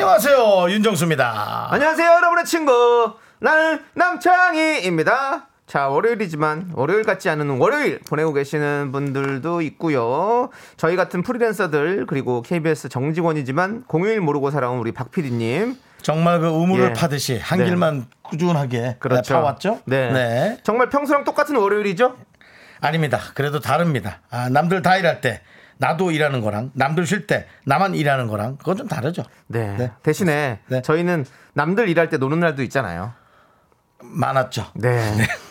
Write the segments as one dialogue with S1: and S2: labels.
S1: 안녕하세요 윤정수입니다.
S2: 안녕하세요, 여러분의 친구. 나는 남창희입니다. 자, 월요일이지만 월요일 같지 않은 월요일 보내고 계시는 분들도 있고요. 저희 같은 프리랜서들 그리고 KBS 정직원이지만 공휴일 모르고 살아온 우리 박 PD님.
S1: 정말 그 우물을
S2: 예.
S1: 파듯이 한
S2: 네.
S1: 길만 꾸준하게
S2: 그렇죠.
S1: 파왔죠?
S2: 네. 정말 평소랑 똑같은 월요일이죠?
S1: 아닙니다. 그래도 다릅니다. 아, 남들 다 일할 때 나도 일하는 거랑 남들 쉴 때 나만 일하는 거랑 그건 좀 다르죠.
S2: 네.
S1: 네.
S2: 대신에
S1: 네.
S2: 저희는 남들 일할 때 노는 날도 있잖아요.
S1: 많았죠.
S2: 네.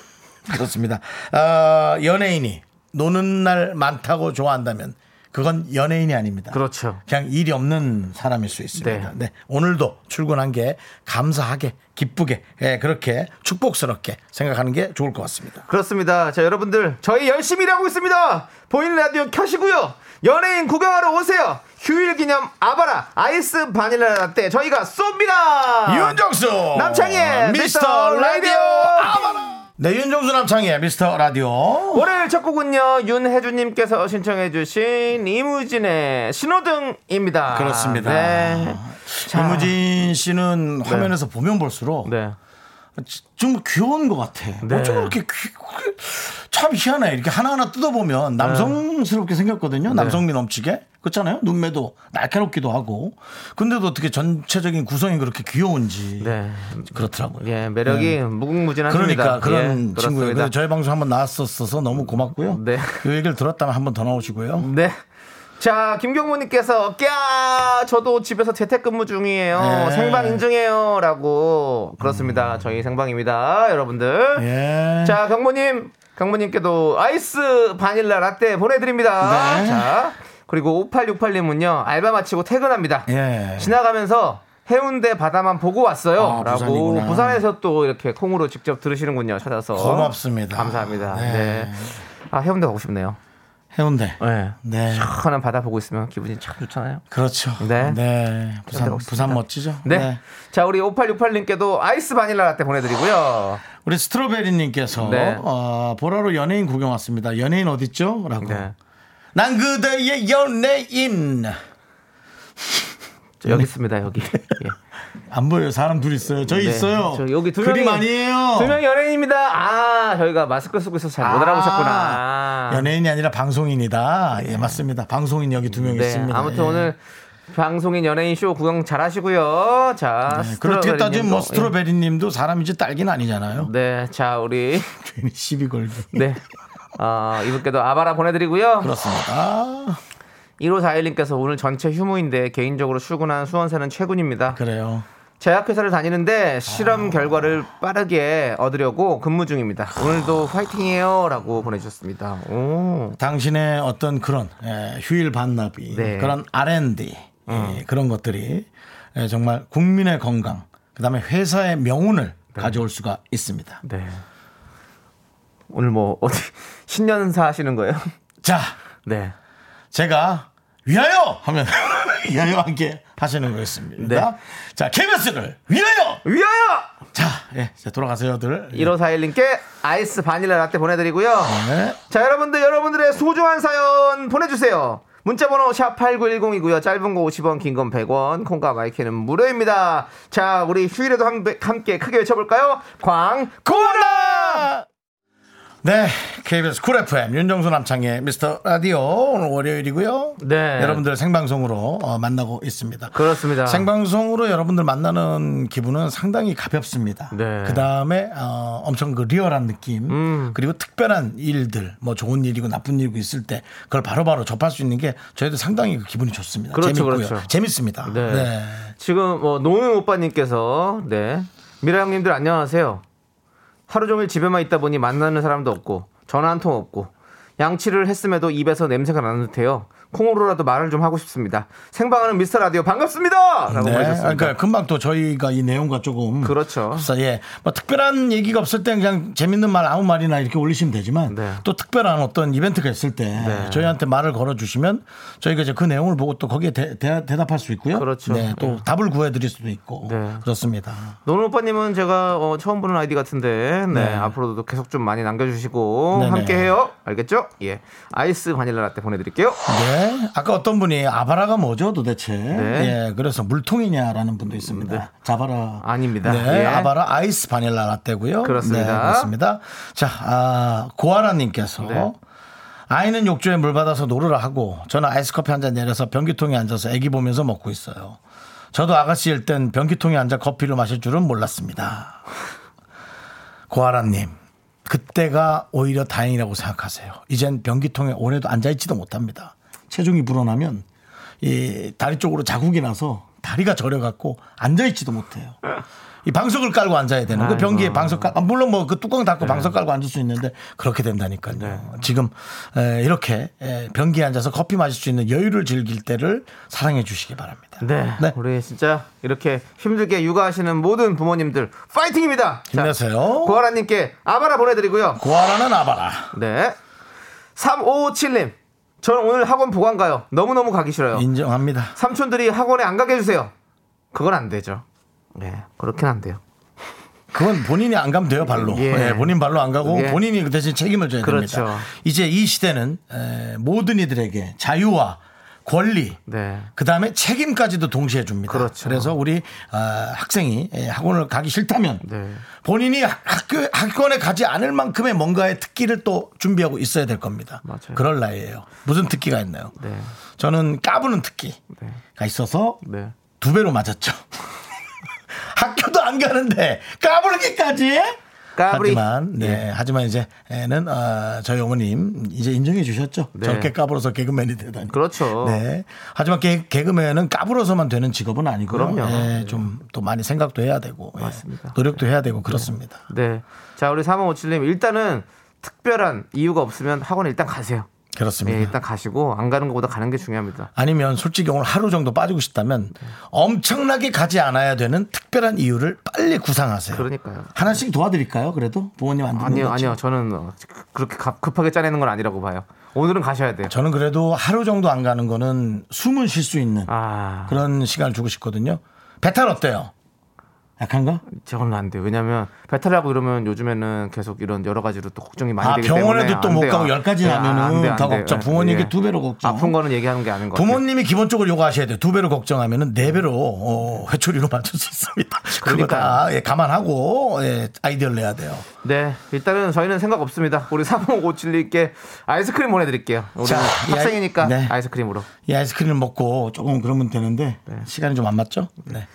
S1: 그렇습니다. 어, 연예인이 노는 날 많다고 좋아한다면 그건 연예인이 아닙니다.
S2: 그렇죠.
S1: 그냥 일이 없는 사람일 수 있습니다. 네. 오늘도 출근한 게 감사하게 기쁘게 예, 그렇게 축복스럽게 생각하는 게 좋을 것 같습니다.
S2: 그렇습니다. 자, 여러분들, 저희 열심히 일하고 있습니다. 보이는 라디오 켜시고요. 연예인 구경하러 오세요. 휴일 기념 아바라 아이스 바닐라 라떼 저희가 쏩니다.
S1: 윤정수
S2: 남창희의 미스터 라디오.
S1: 네 윤정수 남창희의 미스터 라디오
S2: 월요일 첫 곡은요 윤혜주님께서 신청해주신 이무진의 신호등입니다.
S1: 그렇습니다.
S2: 네. 자.
S1: 이무진 씨는 화면에서 보면 볼수록
S2: 네.
S1: 좀 귀여운 것 같아.
S2: 네.
S1: 어쩜 그렇게 귀, 참 희한해. 이렇게 하나하나 뜯어보면 남성스럽게 생겼거든요. 남성미 넘치게. 그렇잖아요. 눈매도 날카롭기도 하고. 근데도 어떻게 전체적인 구성이 그렇게 귀여운지.
S2: 네.
S1: 그렇더라고요.
S2: 예, 매력이 무궁무진하십니다.
S1: 그러니까 그런
S2: 예,
S1: 친구예요. 저희 방송 한번 나왔었어서 너무 고맙고요.
S2: 네.
S1: 그 얘기를 들었다면 한번 더 나오시고요.
S2: 네. 자, 김경모님께서, 꺄! 저도 집에서 재택근무 중이에요.
S1: 네.
S2: 생방 인증해요. 라고. 그렇습니다. 저희 생방입니다. 여러분들.
S1: 예.
S2: 자, 경모님. 경모님께도 아이스 바닐라 라떼 보내드립니다.
S1: 네.
S2: 자, 그리고 5868님은요, 알바 마치고 퇴근합니다.
S1: 예.
S2: 지나가면서 해운대 바다만 보고 왔어요.
S1: 아,
S2: 라고
S1: 부산이구나.
S2: 부산에서 또 이렇게 콩으로 직접 들으시는군요. 찾아서.
S1: 고맙습니다.
S2: 감사합니다.
S1: 네.
S2: 네. 아, 해운대 가고 싶네요.
S1: 해운대.
S2: 네.
S1: 네.
S2: 시원한 바다 보고 있으면 기분이 참 좋잖아요.
S1: 그렇죠.
S2: 네.
S1: 네. 부산, 부산 멋지죠?
S2: 네. 자, 우리 5868님께도 아이스 바닐라 라떼 보내드리고요.
S1: 우리 스트로베리님께서
S2: 네.
S1: 어, 보라로 연예인 구경 왔습니다. 연예인 어딨죠? 라고.
S2: 네.
S1: 난 그대의 연예인.
S2: 저 여기 있습니다, 여기. 예.
S1: 안 보여요. 사람 둘 있어요. 저희
S2: 네.
S1: 있어요.
S2: 저 여기 두 명이-
S1: 아니에요.
S2: 두 명이 연예인입니다. 아, 저희가 마스크 쓰고 있어서 잘못 알아보셨구나.
S1: 연예인이 아니라 방송인이다. 예, 맞습니다. 방송인 여기 두명
S2: 네.
S1: 있습니다.
S2: 아무튼
S1: 예.
S2: 오늘 방송인 연예인 쇼 구경 잘 하시고요. 자,
S1: 네, 그렇게 따지면 뭐
S2: 스트로베리 님도,
S1: 스트로베리 님도 사람이지 딸기는 아니잖아요.
S2: 예. 네, 자, 우리
S1: 괜히 시비 걸기.
S2: 네. 어, 이분께도 아바라 보내드리고요.
S1: 그렇습니다.
S2: 1541님께서 오늘 전체 휴무인데 개인적으로 출근한 수원사는 최군입니다.
S1: 그래요.
S2: 제약회사를 다니는데 실험 결과를 빠르게 얻으려고 근무 중입니다. 오늘도 화이팅해요. 라고 보내주셨습니다. 오.
S1: 당신의 어떤 그런 예, 휴일 반납이
S2: 네.
S1: 그런 R&D 예, 그런 것들이 예, 정말 국민의 건강 그다음에 회사의 명운을 가져올 수가 있습니다.
S2: 네. 오늘 뭐, 어디, 신년사 하시는 거예요?
S1: 자,
S2: 네.
S1: 제가 위하여 하면 위하여 함께 하시는 거였습니다.
S2: 네.
S1: 자, KBS를 위하여.
S2: 위하여!
S1: 자, 예, 자 돌아가세요들.
S2: 1541님께 아이스 바닐라 라떼 보내드리고요.
S1: 네.
S2: 자, 여러분들, 여러분들의 소중한 사연 보내주세요. 문자번호 샵 8910이고요. 짧은 거 50원, 긴 건 100원, 콩과 마이크는 무료입니다. 자, 우리 휴일에도 함- 함께 크게 외쳐볼까요? 광고라!
S1: 네, KBS Cool FM 윤정수 남창희의 미스터 라디오 오늘 월요일이고요.
S2: 네.
S1: 여러분들 생방송으로 어, 만나고 있습니다.
S2: 그렇습니다.
S1: 생방송으로 여러분들 만나는 기분은 상당히 가볍습니다.
S2: 네.
S1: 그 다음에 어, 엄청 그 리얼한 느낌
S2: 음.
S1: 그리고 특별한 일들 뭐 좋은 일이고 나쁜 일이고 있을 때 그걸 바로바로 접할 수 있는 게 저희도 상당히 그 기분이 좋습니다.
S2: 그렇죠,
S1: 재밌고요.
S2: 그렇죠.
S1: 재밌습니다.
S2: 네.
S1: 네.
S2: 지금 뭐 노은 오빠님께서 네 미라 형님들 안녕하세요. 하루 종일 집에만 있다 보니 만나는 사람도 없고 전화 한 통 없고 양치를 했음에도 입에서 냄새가 나는 듯해요. 콩으로라도 말을 좀 하고 싶습니다. 생방하는 미스터 라디오 반갑습니다. 라고
S1: 네.
S2: 보내셨습니다.
S1: 그러니까 금방 또 저희가 이 내용과 조금
S2: 그렇죠.
S1: 그래서 예, 뭐 특별한 얘기가 없을 때 그냥 재밌는 말 아무 말이나 이렇게 올리시면 되지만
S2: 네.
S1: 또 특별한 어떤 이벤트가 있을 때
S2: 네.
S1: 저희한테 말을 걸어 주시면 저희가 이제 그 내용을 보고 또 거기에 대, 답할 수 있고요.
S2: 그렇죠.
S1: 네, 또
S2: 네.
S1: 답을 구해 드릴 수도 있고
S2: 네.
S1: 그렇습니다.
S2: 노는 오빠 님은 제가 어, 처음 보는 아이디 같은데 네,
S1: 네.
S2: 앞으로도 계속 좀 많이 남겨 주시고
S1: 네네.
S2: 함께 해요. 알겠죠? 예, 아이스 바닐라 라떼 보내 드릴게요.
S1: 네. 아까 어떤 분이 아바라가 뭐죠 도대체?
S2: 네.
S1: 예. 그래서 물통이냐라는 분도 있습니다. 자바라.
S2: 아닙니다.
S1: 네.
S2: 예.
S1: 아바라 아이스 바닐라 라떼고요.
S2: 그렇습니다.
S1: 네, 그렇습니다. 자, 아, 고아라님께서
S2: 네.
S1: 아이는 욕조에 물 받아서 놀으라 하고 저는 아이스 커피 한 잔 내려서 변기통에 앉아서 애기 보면서 먹고 있어요. 저도 아가씨일 땐 변기통에 앉아 커피를 마실 줄은 몰랐습니다. 고아라님, 그때가 오히려 다행이라고 생각하세요. 이젠 변기통에 오래도 앉아있지도 못합니다. 체중이 불어나면 이 다리 쪽으로 자국이 나서 다리가 저려갖고 앉아있지도 못해요. 이 방석을 깔고 앉아야 되는 그 변기에. 방석 깔, 아, 물론 뭐 그 뚜껑 닫고 방석 깔고 앉을 수 있는데 그렇게 된다니까요. 지금 에, 이렇게 에, 변기에 앉아서 커피 마실 수 있는 여유를 즐길 때를 사랑해 주시기 바랍니다.
S2: 네,
S1: 네.
S2: 우리 진짜 이렇게 힘들게 육아하시는 모든 부모님들 파이팅입니다. 자,
S1: 힘내세요.
S2: 고아라님께 아바라 보내드리고요.
S1: 고아라는 아바라.
S2: 네, 3557님, 저는 오늘 학원 보관 가요. 너무 너무 가기 싫어요.
S1: 인정합니다.
S2: 삼촌들이 학원에 안 가게 해주세요. 그건 안 되죠. 네, 그렇게는 안 돼요.
S1: 그건 본인이 안 가면 돼요, 발로.
S2: 예.
S1: 예, 본인 발로 안 가고
S2: 예.
S1: 본인이 그 대신 책임을 져야
S2: 그렇죠.
S1: 됩니다. 이제 이 시대는 에, 모든 이들에게 자유와 권리,
S2: 네.
S1: 그 다음에 책임까지도 동시에 줍니다.
S2: 그렇죠.
S1: 래서 우리 아, 학생이 에, 학원을 가기 싫다면
S2: 네.
S1: 본인이 학교, 학원에 가지 않을 만큼의 뭔가의 특기를 또 준비하고 있어야 될 겁니다.
S2: 맞아요.
S1: 그럴 나이에요. 무슨 특기가 있나요?
S2: 네.
S1: 저는 까부는 특기가
S2: 네.
S1: 있어서
S2: 네.
S1: 두 배로 맞았죠. 학교도 안 가는데 까불기까지?
S2: 까불이.
S1: 하지만 네 하지만 이제는 어, 저희 어머님 이제 인정해 주셨죠.
S2: 네.
S1: 저렇게 까불어서 개그맨이 되다니.
S2: 그렇죠.
S1: 네. 하지만 개, 개그맨은 까불어서만 되는 직업은 아니고요.
S2: 그럼요.
S1: 네, 좀또 많이 생각도 해야 되고 예,
S2: 맞습니다.
S1: 노력도 해야 되고 그렇습니다.
S2: 네. 자, 우리 3557님, 일단은 특별한 이유가 없으면 학원에 일단 가세요.
S1: 그렇습니다.
S2: 네, 일단 가시고 안 가는 것보다 가는 게 중요합니다.
S1: 아니면 솔직히 오늘 하루 정도 빠지고 싶다면 엄청나게 가지 않아야 되는 특별한 이유를 빨리 구상하세요.
S2: 그러니까요.
S1: 하나씩 도와드릴까요? 그래도 부모님 안
S2: 아니요,
S1: 거죠?
S2: 아니요. 저는 어, 그렇게 급- 급하게 짜내는 건 아니라고 봐요. 오늘은 가셔야 돼요.
S1: 저는 그래도 하루 정도 안 가는 거는 숨을 쉴 수 있는
S2: 아,
S1: 그런 시간을 주고 싶거든요. 배탈 어때요? 약한가?
S2: 저는 안 돼요. 왜냐면 배탈하고 이러면 요즘에는 계속 이런 여러 가지로 또 걱정이 많이
S1: 아,
S2: 되기 때문에
S1: 병원에도
S2: 또안
S1: 못. 가고 열 가지
S2: 네, 안
S1: 더. 걱정.
S2: 예,
S1: 부모님께
S2: 예.
S1: 두 배로 걱정.
S2: 아픈 거는 얘기하는 게 아닌 것 같아요.
S1: 부모님이 기본적으로 요구하셔야 돼요. 두 배로 걱정하면은 네 배로 어, 회초리로 맞출 수 있습니다. 그거 다 예, 감안하고 예, 아이디어를 내야 돼요.
S2: 네, 일단은 저희는 생각 없습니다. 우리 3557님께 아이스크림 보내드릴게요. 우리
S1: 자, 이 아이-
S2: 학생이니까
S1: 네.
S2: 아이스크림으로.
S1: 이 아이스크림을 먹고 조금 그러면 되는데 시간이 좀 안 맞죠? 네.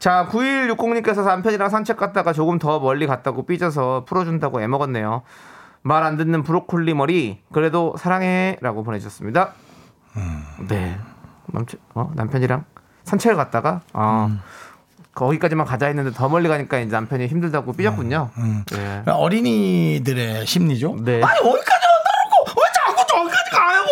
S2: 자, 9160님께서 남편이랑 산책 갔다가 조금 더 멀리 갔다고 삐져서 풀어준다고 애먹었네요. 말 안 듣는 브로콜리 머리, 그래도 사랑해. 라고 보내주셨습니다. 네. 남편, 어, 남편이랑 산책을 갔다가, 어, 거기까지만 가자 했는데 더 멀리 가니까 이제 남편이 힘들다고 삐졌군요. 네.
S1: 그러니까 어린이들의 심리죠.
S2: 네.
S1: 아니 어디까지 왔다고 왜 자꾸 저기까지 가요?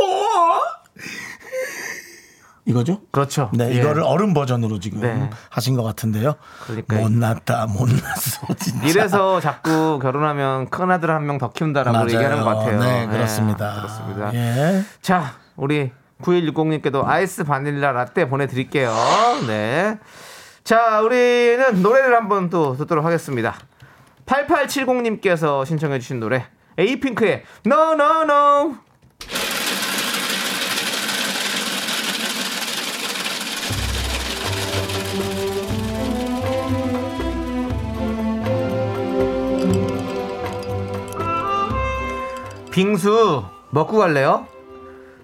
S1: 이거죠?
S2: 그렇죠.
S1: 네,
S2: 예.
S1: 이거를 어른 버전으로 지금
S2: 네.
S1: 하신 것 같은데요.
S2: 그러니까요.
S1: 못났다, 못났어, 진짜.
S2: 이래서 자꾸 결혼하면 큰 아들 한 명 더 키운다라고
S1: 맞아요.
S2: 얘기하는 것 같아요.
S1: 네,
S2: 예,
S1: 그렇습니다.
S2: 그렇습니다.
S1: 예.
S2: 자, 우리 9160님께도 아이스 바닐라 라떼 보내드릴게요. 네. 자, 우리는 노래를 한번 또 듣도록 하겠습니다. 8870님께서 신청해주신 노래 에이핑크의 No No No. 빙수 먹고 갈래요?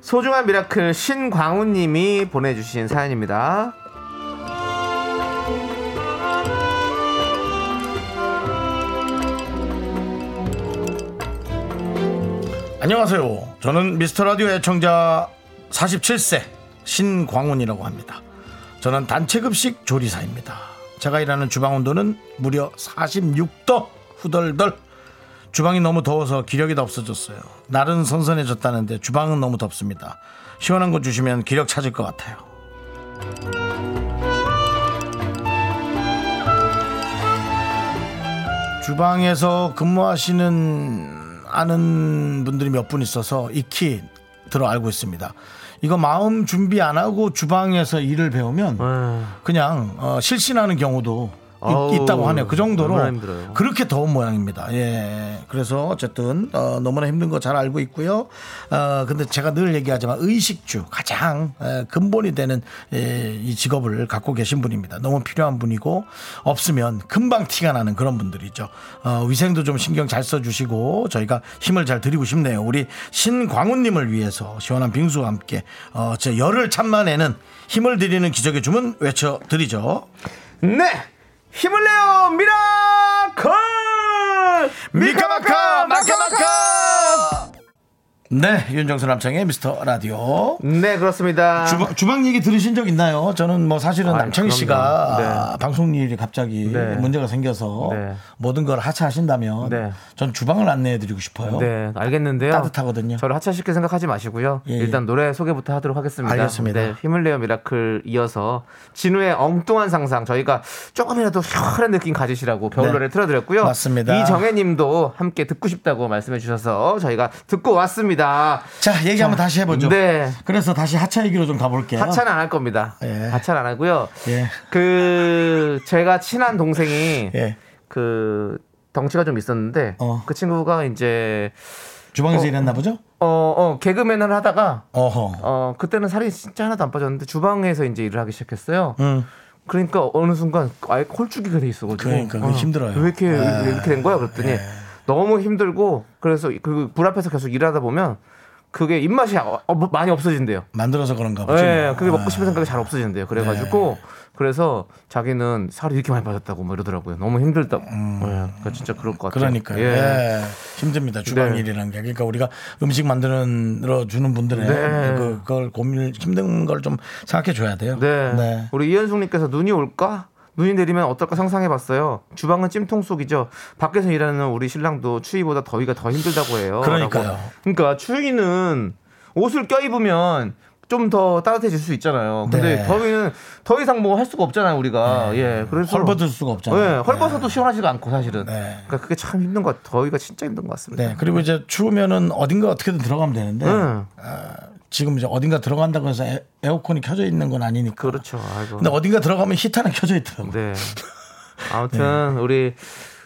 S2: 소중한 미라클 신광훈님이 보내주신 사연입니다.
S1: 안녕하세요. 저는 미스터 라디오 애청자 47세 신광훈이라고 합니다. 저는 단체급식 조리사입니다. 제가 일하는 주방 온도는 무려 46도 후덜덜. 주방이 너무 더워서 기력이 다 없어졌어요. 날은 선선해졌다는데 주방은 너무 덥습니다. 시원한 거 주시면 기력 찾을 것 같아요. 주방에서 근무하시는 아는 분들이 몇 분 있어서 익히 들어 알고 있습니다. 이거 마음 준비 안 하고 주방에서 일을 배우면 그냥 어, 실신하는 경우도 있-
S2: 아우,
S1: 있다고 하네요. 그 정도로. 그렇게 더운 모양입니다. 예. 그래서 어쨌든 어, 너무나 힘든 거 잘 알고 있고요. 어, 근데 제가 늘 얘기하지만 의식주 가장 에, 근본이 되는 에, 이 직업을 갖고 계신 분입니다. 너무 필요한 분이고 없으면 금방 티가 나는 그런 분들이죠. 어, 위생도 좀 신경 잘 써주시고 저희가 힘을 잘 드리고 싶네요. 우리 신광훈님을 위해서 시원한 빙수와 함께 어, 저 열을 참만에는 힘을 드리는 기적의 주문 외쳐드리죠.
S2: 네! 힘을 내요! 미라클!
S1: 미카마카 마카마카 네 윤정수 남창희의 미스터 라디오
S2: 네, 그렇습니다.
S1: 주방, 주방 얘기 들으신 적 있나요? 저는 뭐 사실은
S2: 아이,
S1: 남창희
S2: 그럼요.
S1: 씨가
S2: 네.
S1: 방송 일이 갑자기
S2: 네.
S1: 문제가 생겨서
S2: 네.
S1: 모든 걸 하차하신다면
S2: 네.
S1: 전 주방을 안내해 드리고 싶어요.
S2: 네, 알겠는데요.
S1: 따뜻하거든요.
S2: 저를 하차시켜 생각하지 마시고요.
S1: 예, 예.
S2: 일단 노래 소개부터 하도록 하겠습니다.
S1: 알겠습니다.
S2: 네, 힘을 내요 미라클 이어서 진우의 엉뚱한 상상 저희가 조금이라도 시원한 느낌 가지시라고 겨울
S1: 네.
S2: 노래 틀어드렸고요.
S1: 맞습니다.
S2: 이정혜님도 함께 듣고 싶다고 말씀해 주셔서 저희가 듣고 왔습니다.
S1: 자 얘기 한번 다시 해보죠.
S2: 네.
S1: 그래서 다시 하차 얘기로 좀 가볼게요.
S2: 하차는 안 할 겁니다.
S1: 예.
S2: 하차는 안 하고요.
S1: 예.
S2: 그 제가 친한 동생이
S1: 예.
S2: 그 덩치가 좀 있었는데
S1: 어.
S2: 그 친구가 이제
S1: 주방에서
S2: 어.
S1: 일했나 보죠?
S2: 어, 어 개그맨을 하다가
S1: 어허.
S2: 어 그때는 살이 진짜 하나도 안 빠졌는데 주방에서 이제 일을 하기 시작했어요.
S1: 음.
S2: 그러니까 어느 순간 아예 콜쭉이가 돼 있어가지고
S1: 그러니까 그게 힘들어요.
S2: 왜 이렇게
S1: 예.
S2: 왜 이렇게 된 거야? 그랬더니
S1: 예.
S2: 너무 힘들고 그래서 그 불 앞에서 계속 일하다 보면 그게 입맛이 어, 어, 뭐 많이 없어진대요.
S1: 만들어서 그런가 보죠.
S2: 예, 그게 먹고
S1: 아.
S2: 싶은 생각이 잘 없어진대요. 그래가지고
S1: 네.
S2: 그래서 자기는 살이 이렇게 많이 빠졌다고 뭐 이러더라고요. 너무 힘들다고. 예, 그러니까 진짜 그럴 것 같아요.
S1: 음. 그러니까요.
S2: 예.
S1: 예. 힘듭니다. 주방
S2: 네.
S1: 일이라는 게. 그러니까 우리가 음식 만들어 주는 분들의
S2: 네.
S1: 그, 그걸 고민 힘든 걸 좀 생각해 줘야 돼요.
S2: 네. 우리 이현숙님께서 눈이 올까? 눈이 내리면 어떨까 상상해봤어요. 주방은 찜통 속이죠. 밖에서 일하는 우리 신랑도 추위보다 더위가 더 힘들다고 해요.
S1: 그러니까요.
S2: 라고. 그러니까 추위는 옷을 껴입으면 좀 더 따뜻해질 수 있잖아요. 근데
S1: 네.
S2: 더위는 더 이상 뭐 할 수가 없잖아요, 우리가. 예. 그래서
S1: 헐벗을 수가 없잖아요.
S2: 예, 헐벗어도 시원하지가 않고 사실은.
S1: 네.
S2: 그러니까 그게 참 힘든 것 같아요. 더위가 진짜 힘든 것 같습니다.
S1: 네. 그리고 이제 추우면은 어딘가 어떻게든 들어가면 되는데
S2: 응.
S1: 지금 이제 어딘가 들어간다고 해서 에, 에어컨이 켜져 있는 건 아니니까.
S2: 그렇죠. 아이고.
S1: 근데 어딘가 들어가면 히터는 켜져 있더라고요.
S2: 네. 아무튼 우리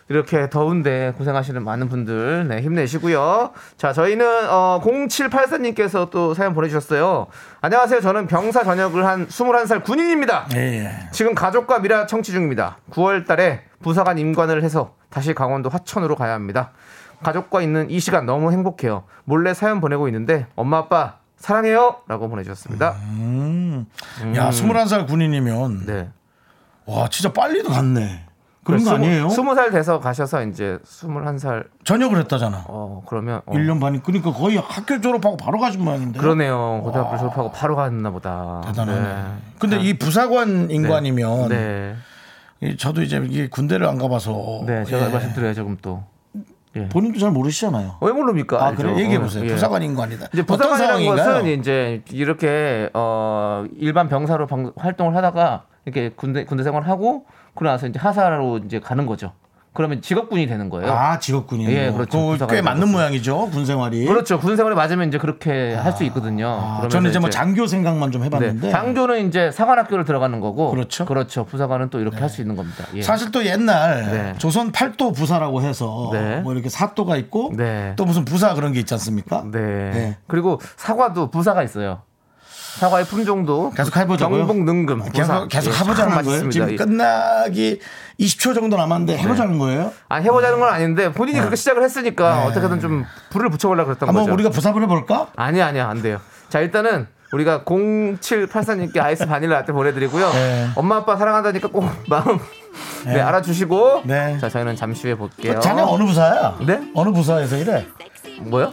S2: 이렇게 더운데 고생하시는 많은 분들 네, 힘내시고요. 자, 저희는 어 0784님께서 또 사연 보내주셨어요. 안녕하세요. 저는 병사 전역을 한 21살 군인입니다.
S1: 예, 예.
S2: 지금 가족과 미라 청취 중입니다. 9월 달에 부사관 임관을 해서 다시 강원도 화천으로 가야 합니다. 가족과 있는 이 시간 너무 행복해요. 몰래 사연 보내고 있는데 엄마 아빠 사랑해요 라고 보내주셨습니다.
S1: 야, 21살 군인이면
S2: 네.
S1: 와, 진짜 빨리도 갔네. 그런 거 아니에요?
S2: 스무 살 돼서 가셔서 이제 21살
S1: 전역을 했다잖아.
S2: 어 그러면 어,
S1: 1년 반이 그러니까 거의 학교 졸업하고 바로 가신 모양인데.
S2: 그러네요. 고등학교 졸업하고 바로 갔나 보다.
S1: 대단하네. 근데 이 부사관 인관이면
S2: 네.
S1: 이 저도 이제 군대를 안 가봐서
S2: 네, 제가
S1: 예.
S2: 말씀드려요, 조금 또. 예.
S1: 본인도 잘 모르시잖아요.
S2: 왜 모릅니까?
S1: 아. 그래 얘기해 보세요.
S2: 어, 예.
S1: 부사관 인관이다.
S2: 이제
S1: 어떤
S2: 부사관이라는? 것은 이제 이렇게 어 일반 병사로 방- 활동을 하다가 이렇게 군대 군대 생활하고 그러고 나서 이제 하사로 이제 가는 거죠. 그러면 직업군이 되는 거예요.
S1: 아 직업군이요.
S2: 예, 그렇죠.
S1: 꽤 맞는
S2: 되는
S1: 모양이죠. 군 생활이.
S2: 그렇죠. 군 생활에 맞으면 이제 그렇게 할수 있거든요.
S1: 아, 저는 이제 뭐 장교 생각만 좀 해봤는데
S2: 네. 장교는 이제 사관학교를 들어가는 거고
S1: 그렇죠.
S2: 그렇죠. 부사관은 또 이렇게 할수 있는 겁니다. 예.
S1: 사실 또 옛날
S2: 네.
S1: 조선 팔도 부사라고 해서
S2: 네.
S1: 뭐 이렇게 사도가 있고
S2: 네.
S1: 또 무슨 부사 그런 게 있지 않습니까?
S2: 네.
S1: 네.
S2: 그리고 사과도 부사가 있어요. 사과의 품종도
S1: 계속 해보자고요.
S2: 경북 능금 부사.
S1: 계속 계속
S2: 예, 참
S1: 해보자는 거예요.
S2: 맛있습니다.
S1: 지금
S2: 예.
S1: 끝나기 20초 정도 남았는데 해보자는 거예요.
S2: 아 해보자는 건 아닌데 본인이 그렇게 시작을 했으니까
S1: 네.
S2: 어떻게든 좀 불을 붙여보려고 그랬던
S1: 한번
S2: 거죠.
S1: 우리가 부사를 해볼까?
S2: 아니 아니야 안 돼요. 자 일단은 우리가 0784님께 아이스 바닐라 라떼 보내드리고요.
S1: 네.
S2: 엄마 아빠 사랑한다니까 꼭 마음 네, 알아주시고
S1: 네.
S2: 자 저희는 잠시 후에 볼게요.
S1: 자네 어느 부사야?
S2: 네?
S1: 어느 부사에서 이래?
S2: 뭐요?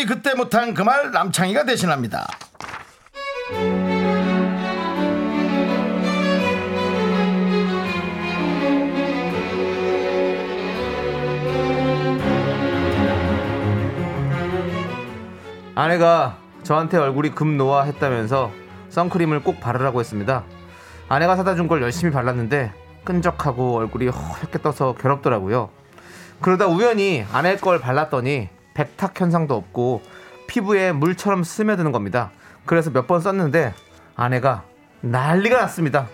S1: 6434님이 그때 못한 그 말 남창희가 대신합니다.
S2: 아내가 저한테 얼굴이 금노화 했다면서 선크림을 꼭 바르라고 했습니다. 아내가 사다 준 걸 열심히 발랐는데 끈적하고 얼굴이 허옇게 떠서 괴롭더라고요. 그러다 우연히 아내 걸 발랐더니 백탁 현상도 없고 피부에 물처럼 스며드는 겁니다. 그래서 몇 번 썼는데 아내가 난리가 났습니다.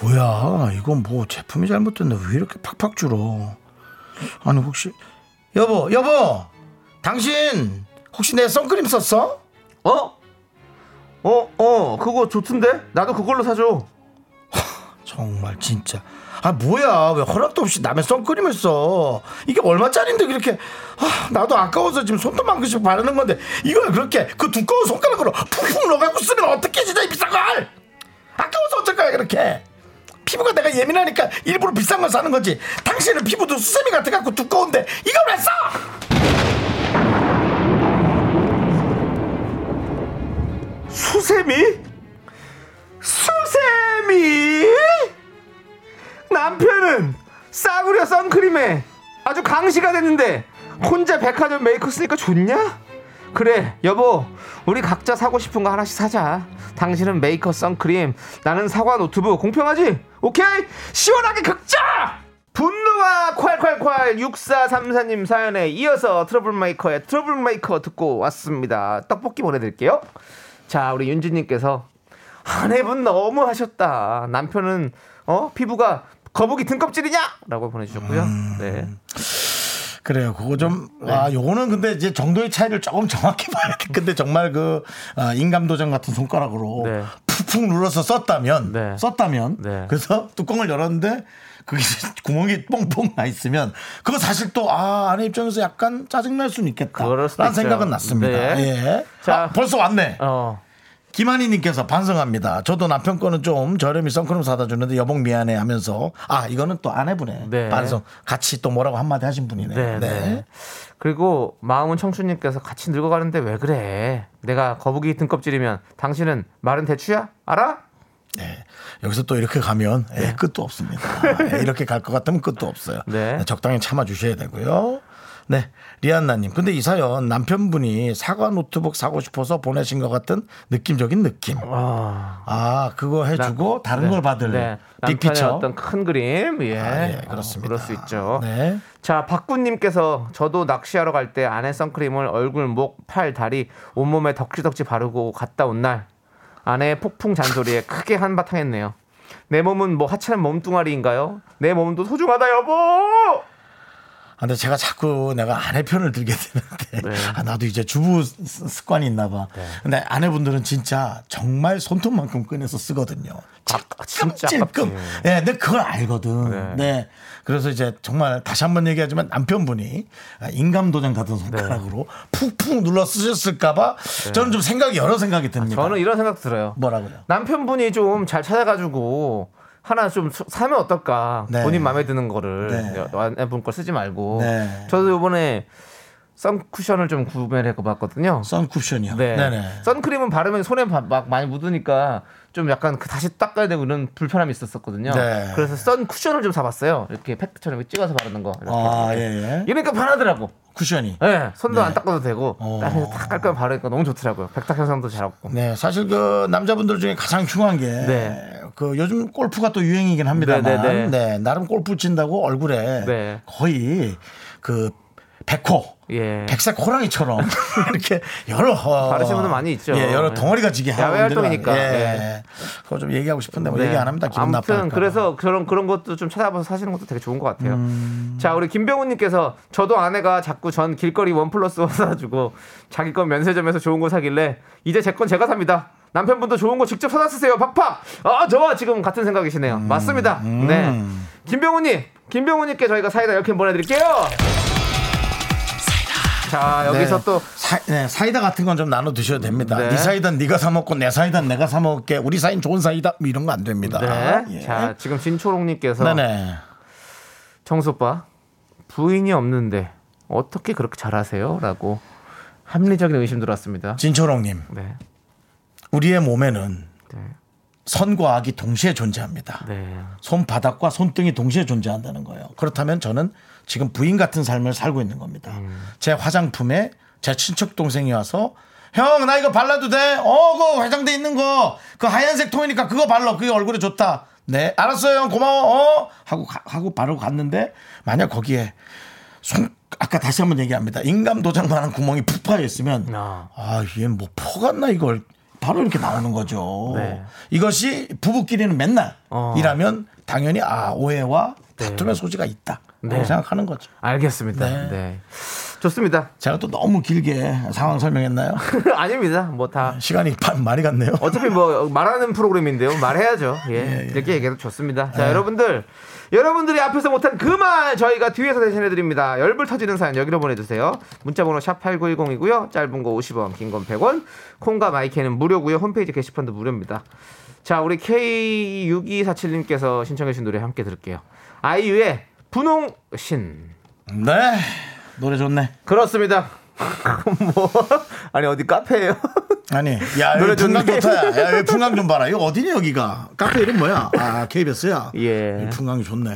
S1: 뭐야 이건 뭐 제품이 잘못됐네 왜 이렇게 팍팍 줄어 아니 혹시 여보 여보 당신 혹시 내 선크림 썼어?
S2: 어? 어, 어, 그거 좋던데? 나도 그걸로 사줘.
S1: 정말 진짜. 아 뭐야. 왜 허락도 없이 남의 선크림을 써 이게 얼마짜린데 그렇게. 아, 나도 아까워서 지금 손톱 만큼씩 바르는 건데 이걸 그렇게 그 두꺼운 손가락으로 푹푹 넣어갖고 쓰면 어떻게 진짜 이 비싼 걸? 아까워서 어쩔 거야 그렇게? 피부가 내가 예민하니까 일부러 비싼 걸 사는 거지. 당신은 피부도 수세미 같아갖고 두꺼운데 이걸 왜 써?
S2: 수세미? 수세미? 남편은 싸구려 선크림에 아주 강시가 됐는데 혼자 백화점 메이커 쓰니까 좋냐? 그래 여보 우리 각자 사고 싶은 거 하나씩 사자 당신은 메이커 선크림 나는 사과 노트북 공평하지? 오케이? 시원하게 긁자! 분노가 콸콸콸 6434님 사연에 이어서 트러블 메이커의 트러블 메이커 듣고 왔습니다 떡볶이 보내드릴게요 자 우리 윤지님께서 아내분 너무 하셨다 남편은 어 피부가 거북이 등껍질이냐? 라고 보내주셨고요 네.
S1: 그래요. 그거 좀, 아, 요거는 근데 이제 정도의 차이를 조금 정확히 봐야 돼. 근데 정말 그, 아, 인감도장 같은 손가락으로
S2: 네.
S1: 푹푹 눌러서 썼다면,
S2: 네.
S1: 썼다면,
S2: 네.
S1: 그래서 뚜껑을 열었는데, 그게 구멍이 뽕뽕 나 있으면, 그거 사실 또, 아, 아내 입장에서 약간 짜증날 수는 있겠다. 라는. 생각은 났습니다.
S2: 네.
S1: 예.
S2: 자.
S1: 아, 벌써 왔네.
S2: 어.
S1: 김한희님께서 반성합니다. 저도 남편 거는 좀 저렴이 선크림 사다 주는데 여봉 미안해 하면서 아 이거는 또 아내분의
S2: 네.
S1: 반성 같이 또 뭐라고 한마디 하신 분이네.
S2: 네, 네. 그리고 마음은 청춘님께서 같이 늙어가는데 왜 그래? 내가 거북이 등껍질이면 당신은 마른 대추야? 알아?
S1: 네. 여기서 또 이렇게 가면 예, 끝도 없습니다. 예, 이렇게 갈 것 같으면 끝도 없어요.
S2: 네.
S1: 네, 적당히 참아 주셔야 되고요. 네. 리안나님. 근데 이 사연 남편분이 사과 노트북 사고 싶어서 보내신 것 같은 느낌적인 느낌.
S2: 아,
S1: 아, 그거 해주고 다른
S2: 네.
S1: 걸 받을
S2: 네.
S1: 빅피처.
S2: 어떤 큰 그림, 예,
S1: 아, 예,
S2: 어,
S1: 그렇습니다.
S2: 그럴 수 있죠.
S1: 네.
S2: 자, 박군님께서 저도 낚시하러 갈때 아내 선크림을 얼굴, 목, 팔, 다리, 온몸에 덕지덕지 바르고 갔다 온 날 아내의 폭풍 잔소리에 크게 한바탕 했네요. 내 몸은 뭐 하찮은 몸뚱아리인가요? 내 몸도 소중하다 여보.
S1: 아, 근데 제가 자꾸 내가 아내 편을 들게 되는데
S2: 네.
S1: 아, 나도 이제 주부 습- 습관이 있나 봐. 근데 아내분들은 진짜 정말 손톱만큼 꺼내서 쓰거든요.
S2: 아, 진짜
S1: 찔끔.
S2: 아깝지.
S1: 예, 근데 그걸 알거든.
S2: 네.
S1: 네. 그래서 이제 정말 다시 한번 얘기하지만 남편분이 인감도장 같은 손가락으로
S2: 네.
S1: 푹푹 눌러 쓰셨을까봐 저는 좀 생각이 여러 생각이 듭니다.
S2: 저는 이런 생각 들어요.
S1: 뭐라고요?
S2: 남편분이 좀 잘 찾아가지고 하나 좀 수- 사면 어떨까?
S1: 네.
S2: 본인 마음에 드는 거를
S1: 네.
S2: 아내분 거 쓰지 말고.
S1: 네.
S2: 저도 이번에 선쿠션을 좀 구매를 해봤거든요.
S1: 선쿠션이요.
S2: 네.
S1: 네네.
S2: 선크림은 바르면 손에 바- 막 많이 묻으니까 좀 약간 그 다시 닦아야 되고 이런 불편함이 있었었거든요.
S1: 네.
S2: 그래서 선쿠션을 좀 사봤어요. 이렇게 팩트처럼 찍어서 바르는 거. 이렇게.
S1: 아, 예, 예.
S2: 이러니까 편하더라고.
S1: 쿠션이.
S2: 네, 손도
S1: 네.
S2: 안 닦아도 되고
S1: 어.
S2: 딱 해서 딱 깔끔 바르니까 너무 좋더라고요. 백탁 현상도 잘 없고.
S1: 네, 사실 그 남자분들 중에 가장 중요한 게
S2: 네.
S1: 그 요즘 골프가 또 유행이긴 합니다만
S2: 네, 네, 네.
S1: 네, 나름 골프 친다고 얼굴에
S2: 네.
S1: 거의 그 백호.
S2: 예.
S1: 백색 호랑이처럼 이렇게 여러 어,
S2: 바르시는 분들 많이 있죠.
S1: 예, 여러
S2: 예.
S1: 덩어리가 지게 하고
S2: 야외 활동이니까.
S1: 예.
S2: 예.
S1: 그거 좀 얘기하고 싶은데 뭐
S2: 네.
S1: 얘기 안 합니다. 기분
S2: 아무튼
S1: 나빠할까 봐.
S2: 그래서 그런 그런 것도 좀 찾아봐서 사시는 것도 되게 좋은 것 같아요.
S1: 음.
S2: 자 우리 김병훈님께서 저도 아내가 자꾸 전 길거리 원 플러스 원 사주고 자기 건 면세점에서 좋은 거 사길래 이제 제 건 제가 삽니다. 남편분도 좋은 거 직접 사다 쓰세요. 팍팍. 아 저와 지금 같은 생각이시네요.
S1: 음.
S2: 맞습니다. 네. 김병훈님, 김병훈님께 저희가 사이다 10캔 보내드릴게요. 자 여기서
S1: 네.
S2: 또
S1: 사, 네, 사이다 같은 건 좀 나눠 드셔도 됩니다.
S2: 네.
S1: 네. 사이다는 네가 사 먹고 내 사이다는 내가 사 먹을게. 우리 사이는 좋은 사이다. 뭐 이런 거 안 됩니다.
S2: 네.
S1: 예.
S2: 자 지금 진초롱님께서
S1: 네네.
S2: 정수 오빠 부인이 없는데 어떻게 그렇게 잘하세요? 라고 합리적인 의심 들어왔습니다.
S1: 진초롱님,
S2: 네.
S1: 우리의 몸에는
S2: 네.
S1: 선과 악이 동시에 존재합니다.
S2: 네.
S1: 손바닥과 손등이 동시에 존재한다는 거예요. 그렇다면 저는 지금 부인 같은 삶을 살고 있는 겁니다. 제 화장품에 제 친척 동생이 와서 형 나 이거 발라도 돼? 어, 그거 화장대 있는 거. 그 하얀색 통이니까 그거 발라. 그게 얼굴에 좋다. 네, 알았어요, 형 고마워. 어? 하고 가- 하고 바르고 갔는데 만약 거기에 손 아까 다시 한번 얘기합니다. 인감 도장만한 구멍이 푹 파여 있으면
S2: 아.
S1: 아, 얘뭐 퍼갔나 이걸 바로 이렇게 나오는 거죠.
S2: 네.
S1: 이것이 부부끼리는 맨날
S2: 어.
S1: 이라면 당연히 아 오해와 다툼의 소지가 있다.
S2: 네.
S1: 생각하는 거죠.
S2: 알겠습니다. 네.
S1: 네.
S2: 좋습니다.
S1: 제가 또 너무 길게 상황 설명했나요?
S2: 아닙니다. 뭐 다
S1: 시간이 파- 많이 갔네요.
S2: 어차피 뭐 말하는 프로그램인데요. 말해야죠. 예. 이렇게 얘기해도 좋습니다. 자, 여러분들. 여러분들이 앞에서 못한 그 말 저희가 뒤에서 대신해 드립니다. 열불 터지는 사연 여기로 보내주세요. 문자번호 샵 8910이고요. 짧은 거 50원, 긴 건 100원. 콩과 마이크는 무료고요. 홈페이지 게시판도 무료입니다. 자, 우리 K6247님께서 신청해 주신 노래 함께 들을게요. 아이유의 분홍신.
S1: 네. 노래 좋네.
S2: 그렇습니다. 뭐 아니 어디 카페예요?
S1: 아니, 야,
S2: 노래
S1: 여기 풍광. 좋다. 야, 여기 풍광 좀 봐라. 이거 어디니, 여기가? 카페 이름 뭐야? 아, KBS야?
S2: 예.
S1: 이 풍광이 좋네.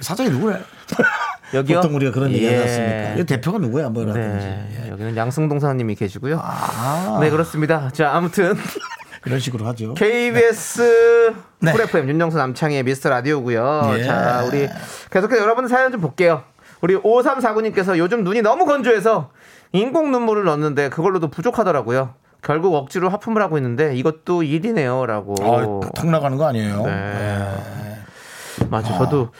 S1: 사장이 누구래?
S2: 여기요?
S1: 보통 우리가 그런 얘기
S2: 예.
S1: 하지 않습니까? 이 대표가 누구야, 뭐라든지.
S2: 네, 여기는 양승동 사장님이 계시고요.
S1: 아,
S2: 네 그렇습니다. 자 아무튼
S1: 이런 식으로 하죠.
S2: KBS
S1: 네.
S2: 쿨 FM 윤정수 남창희의 미스터 라디오고요.
S1: 예.
S2: 자 우리 계속해서 여러분들 사연 좀 볼게요. 우리 5349님께서 요즘 눈이 너무 건조해서 인공 눈물을 넣었는데 그걸로도 부족하더라고요. 결국 억지로 하품을 하고 있는데 이것도 일이네요라고.
S1: 아, 턱 나가는 거 아니에요?
S2: 네. 맞아. 저도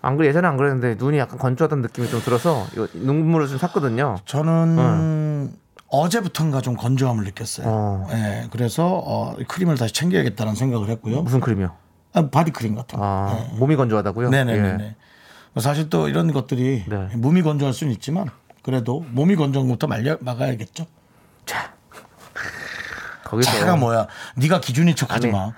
S2: 안 그래 예전에 안 그랬는데 눈이 약간 건조하다는 느낌이 좀 들어서 이거 눈물을 좀 샀거든요.
S1: 저는 어제부터인가 좀 건조함을 느꼈어요.
S2: 어.
S1: 예, 그래서 어, 크림을 다시 챙겨야겠다는 생각을 했고요.
S2: 무슨 크림이요?
S1: 아, 바디 크림 같은 거.
S2: 아 몸이 건조하다고요?
S1: 네네네.
S2: 예.
S1: 사실 또 이런 것들이
S2: 네.
S1: 몸이 건조할 수는 있지만 그래도 몸이 건조한 것부터 말려, 막아야겠죠.
S2: 거기서
S1: 차가 뭐야? 네가 기준인 척하지
S2: 아니,
S1: 마.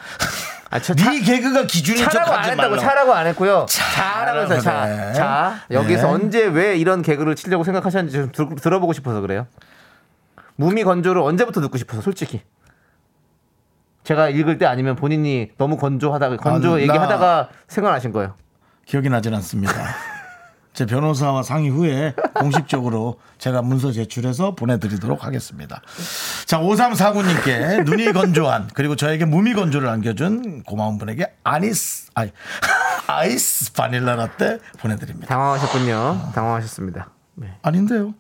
S2: 아, 차,
S1: 네
S2: 차,
S1: 개그가 기준인
S2: 차라고 안 했다고
S1: 말라.
S2: 차라고 안 했고요. 차라면서 자,
S1: 그래.
S2: 자 여기서
S1: 네.
S2: 언제 왜 이런 개그를 치려고 생각하셨는지 좀 들, 들어보고 싶어서 그래요. 무미 건조를 언제부터 듣고 싶어서 솔직히. 제가 읽을 때 아니면 본인이 너무 건조하다가 건조
S1: 아, 나-
S2: 얘기하다가 생각나신 거예요.
S1: 기억이 나질 않습니다. 제 변호사와 상의 후에 공식적으로 제가 문서 제출해서 보내드리도록 하겠습니다. 자, 5349님께 눈이 건조한 그리고 저에게 무미 건조를 안겨준 고마운 분에게 아니스, 아이, 아이스 바닐라 라떼 보내드립니다.
S2: 당황하셨군요. 당황하셨습니다. 네.
S1: 아닌데요.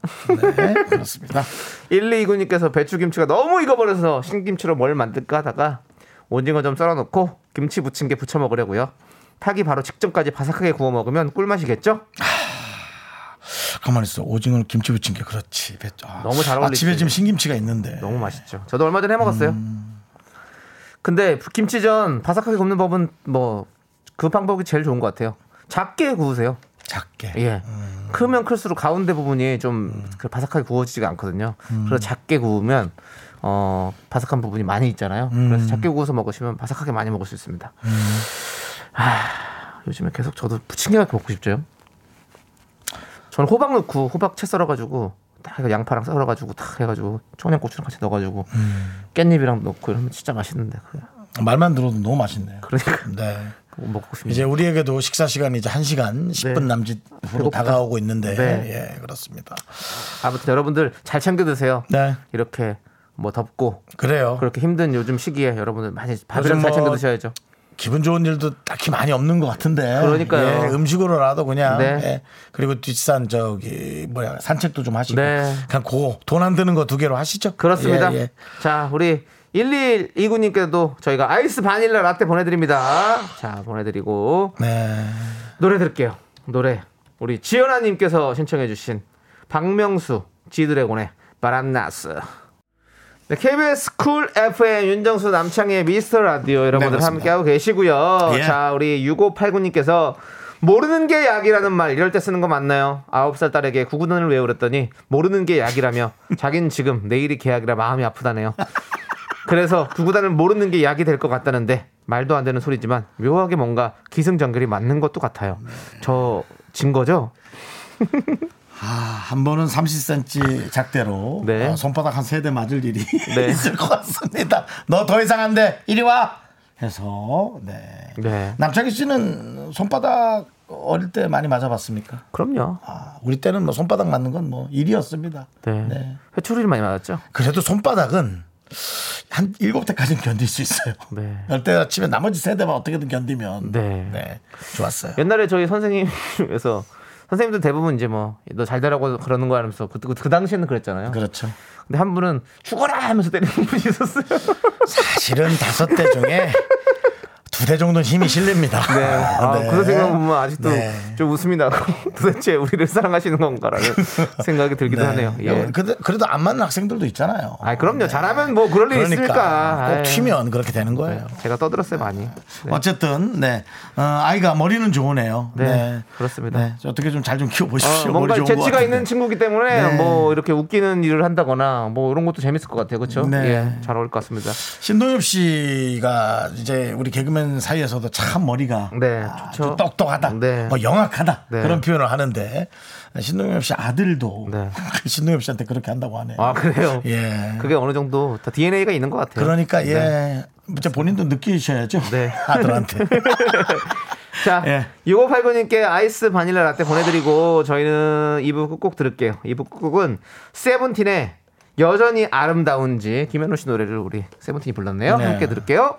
S1: 네, 그렇습니다.
S2: 1229님께서 배추김치가 너무 익어버려서 신김치로 뭘 만들까 하다가 오징어 좀 썰어놓고 김치 게 부쳐 먹으려고요. 타기 바로 직전까지 바삭하게 구워 먹으면 꿀맛이겠죠?
S1: 가만히 있어. 오징어를 김치 부친 게 그렇지. 배- 아,
S2: 너무 잘
S1: 아,
S2: 어울리지.
S1: 집에 지금 신김치가 있는데.
S2: 너무 맛있죠. 저도 얼마 전에 해 먹었어요. 근데 김치전 바삭하게 굽는 법은 뭐 그 방법이 제일 좋은 것 같아요. 작게 구우세요.
S1: 작게.
S2: 예. 크면 클수록 가운데 부분이 좀그 바삭하게 구워지지가 않거든요. 그래서 작게 구우면 어 바삭한 부분이 많이 있잖아요. 그래서 작게 구워서 먹으시면 바삭하게 많이 먹을 수 있습니다. 아, 요즘에 계속 저도 부침개밖에 먹고 싶죠. 저는 호박 넣고 호박 채 썰어가지고 딱 양파랑 썰어가지고 딱 해가지고 청양고추랑 같이 넣어가지고 깻잎이랑 넣고 이러면 진짜 맛있는데 그래.
S1: 말만 들어도 너무 맛있네요.
S2: 그러니까
S1: 네.
S2: 먹고 싶네요.
S1: 이제 우리에게도 식사 시간이 이제 1시간 10분
S2: 네.
S1: 남짓으로. 다가오고 있는데
S2: 네.
S1: 예, 그렇습니다.
S2: 아무튼 여러분들 잘 챙겨 드세요.
S1: 네.
S2: 이렇게 뭐 덥고
S1: 그래요.
S2: 그렇게 힘든 요즘 시기에 여러분들 많이 밥을
S1: 요즘 잘뭐
S2: 챙겨 드셔야죠.
S1: 기분 좋은 일도 딱히 많이 없는 것 같은데.
S2: 그러니까요.
S1: 예, 음식으로라도 그냥.
S2: 네.
S1: 예. 그리고 뒷산 저기 뭐야 산책도 좀 하시고.
S2: 네.
S1: 그냥 그돈 안 드는 거 두 개로 하시죠.
S2: 그렇습니다.
S1: 예, 예.
S2: 자, 우리 1129님께도 저희가 아이스 바닐라 라떼 보내드립니다. 자, 보내드리고
S1: 네.
S2: 노래 들을게요. 노래. 우리 지연아님께서 신청해주신 박명수 지드래곤의 바람났어. 네, KBS 쿨 FM 윤정수 남창희의 미스터 라디오 여러분들
S1: 맞습니다.
S2: 함께하고 계시고요.
S1: 예.
S2: 자, 우리 6589님께서 모르는 게 약이라는 말 이럴 때 쓰는 거 맞나요? 9살 딸에게 구구단을 외우랬더니 모르는 게 약이라며 자긴 지금 내일이 계약이라 마음이 아프다네요. 그래서 구구단을 모르는 게 약이 될 것 같다는데 말도 안 되는 소리지만 묘하게 뭔가 기승전결이 맞는 것도 같아요. 저 진 거죠?
S1: 아, 한 번은 30cm 작대로
S2: 네.
S1: 어, 손바닥 한 세 대 맞을 일이
S2: 네.
S1: 있을 것 같습니다. 너 더 이상 안 돼. 이리 와. 해서 네.
S2: 네.
S1: 남창희 씨는 손바닥 어릴 때 많이 맞아봤습니까?
S2: 그럼요.
S1: 아, 우리 때는 뭐 손바닥 맞는 건 뭐 일이었습니다.
S2: 네.
S1: 네.
S2: 회초리를 많이 맞았죠?
S1: 그래도 손바닥은 한 일곱 대까지는 견딜 수 있어요.
S2: 네.
S1: 열대 치면 나머지 세 대만 어떻게든 견디면
S2: 네.
S1: 네, 좋았어요.
S2: 옛날에 저희 선생님 중에서 선생님들 대부분 이제 뭐 너 잘 되라고 그러는 거 하면서 그, 그, 그 당시에는 그랬잖아요.
S1: 그렇죠.
S2: 근데 한 분은 죽어라 하면서 때리는 분이 있었어요.
S1: 사실은 다섯 대 중에 두 대 정도는 힘이 실립니다.
S2: 네. 아,
S1: 네.
S2: 그 선생님 보면 아직도
S1: 네.
S2: 좀 웃음이 나고 도대체 우리를 사랑하시는 건가라는 생각이 들기도 하네요. 예.
S1: 그래도, 그래도 안 맞는 학생들도 있잖아요.
S2: 아, 그럼요. 잘하면 뭐 그럴 일 있습니까?
S1: 그러니까 꼭
S2: 아이.
S1: 튀면 그렇게 되는 거예요.
S2: 제가 떠들었어요 많이. 네.
S1: 어쨌든 네 어, 아이가 머리는 좋으네요.
S2: 네, 그렇습니다.
S1: 네, 어떻게 좀 잘좀 키워
S2: 어,
S1: 보십시오.
S2: 뭔가 재치가. 있는 친구기 때문에
S1: 네.
S2: 뭐 이렇게 웃기는 일을 한다거나 뭐 이런 것도 재밌을 것 같아요. 그렇죠?
S1: 네.
S2: 예, 잘 어울릴 것 같습니다.
S1: 신동엽 씨가 이제 우리 개그맨 사이에서도 참 머리가
S2: 네,
S1: 아주
S2: 좋죠.
S1: 똑똑하다,
S2: 네.
S1: 뭐 영악하다
S2: 네.
S1: 그런 표현을 하는데 신동엽 씨 아들도
S2: 네.
S1: 신동엽 씨한테 그렇게 한다고 하네요.
S2: 아 그래요?
S1: 예.
S2: 그게 어느 정도 다 DNA가 있는 것 같아요.
S1: 그러니까 예,
S2: 네.
S1: 이제 본인도 느끼셔야죠.
S2: 네.
S1: 아들한테.
S2: 자,
S1: 예.
S2: 6589님께 아이스 바닐라 라떼 보내드리고 저희는 2부 끝곡 들을게요. 2부 끝곡은 세븐틴의 여전히 아름다운지 김현우 씨 노래를 우리 세븐틴이 불렀네요.
S1: 네.
S2: 함께 들을게요.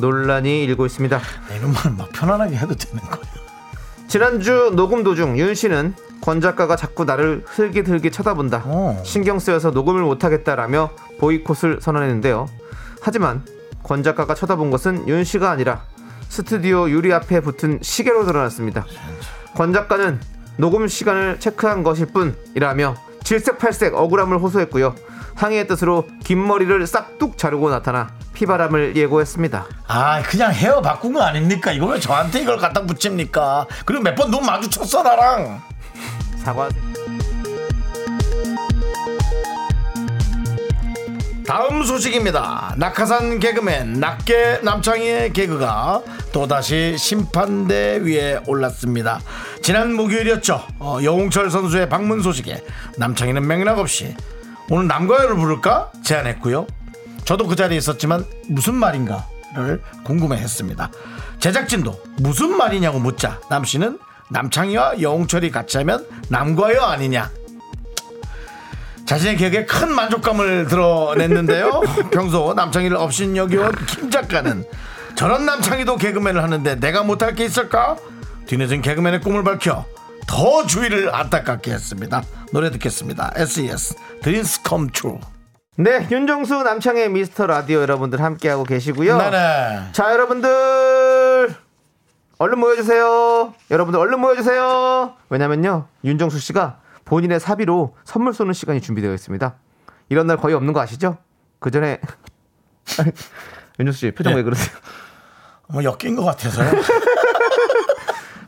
S2: 논란이 일고 있습니다
S1: 이런 말막 편안하게 해도 되는 거예요.
S2: 지난주 녹음 도중 윤 씨는 권 작가가 자꾸 나를 흘깃흘깃 쳐다본다.
S1: 어.
S2: 신경 쓰여서 녹음을 못하겠다라며 보이콧을 선언했는데요. 하지만 권 작가가 쳐다본 것은 윤 씨가 아니라 스튜디오 유리 앞에 붙은 시계로 드러났습니다. 권 작가는 녹음 시간을 체크한 것일 뿐이라며 질색팔색 억울함을 호소했고요. 항의의 뜻으로 긴 머리를 싹둑 자르고 나타나 피바람을 예고했습니다.
S1: 아, 그냥 헤어 바꾼 거 아닙니까? 이걸 왜 저한테 이걸 갖다 붙입니까? 그리고 몇 번 눈 마주쳤어, 나랑.
S2: 사과.
S1: 다음 소식입니다. 낙하산 개그맨 낙계 남창희의 개그가 또다시 심판대 위에 올랐습니다. 지난 목요일이었죠. 어, 여홍철 선수의 방문 소식에 남창희는 맥락 없이 오늘 남과여를 부를까 제안했고요. 저도 그 자리에 있었지만 무슨 말인가를 궁금해했습니다. 제작진도 무슨 말이냐고 묻자 남 씨는 남창희와 여홍철이 같이 하면 남과여 아니냐 자신의 기억에 큰 만족감을 드러냈는데요. 평소 남창희를 업신여겨온 김 작가는 저런 남창희도 개그맨을 하는데 내가 못할 게 있을까? 뒤늦은 개그맨의 꿈을 밝혀 더 주위를 안타깝게 했습니다. 노래 듣겠습니다. SES Dreams Come True.
S2: 네, 윤정수 남창의 미스터 라디오 여러분들 함께하고 계시고요.
S1: 네네.
S2: 자, 여러분들 얼른 모여주세요. 여러분들 얼른 모여주세요. 왜냐면요, 윤정수 씨가 본인의 사비로 선물 쏘는 시간이 준비되어 있습니다. 이런 날 거의 없는 거 아시죠? 그 전에 윤정수 씨 표정
S1: 예.
S2: 왜 그러세요?
S1: 뭐 엮인 것 같아서요.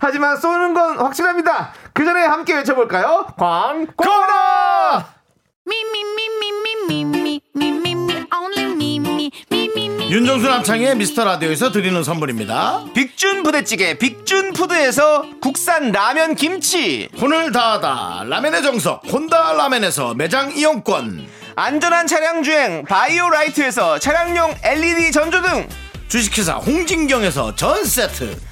S2: 하지만 쏘는 건 확실합니다. 그 전에 함께 외쳐볼까요? 광고라!
S1: 윤정수 남창의 미스터 라디오에서 드리는 선물입니다.
S2: 빅준 부대찌개 빅준 푸드에서 국산 라면 김치
S1: 혼을 다하다 라면의 정석 혼다 라면에서 매장 이용권
S2: 안전한 차량 주행 바이오 라이트에서 차량용 LED 전조등
S1: 주식회사 홍진경에서 전 세트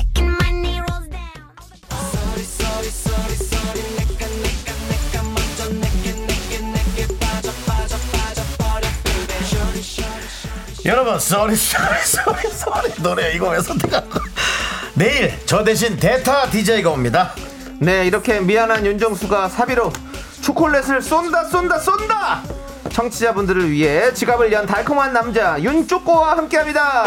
S1: 여러분 sorry sorry sorry sorry 노래 이거 왜 선택한 거 내일 저 대신 대타 DJ가 옵니다
S2: 네 이렇게 미안한 윤정수가 사비로 초콜릿을 쏜다 쏜다 쏜다 청취자분들을 위해 지갑을 연 달콤한 남자 윤쪼꼬와 함께합니다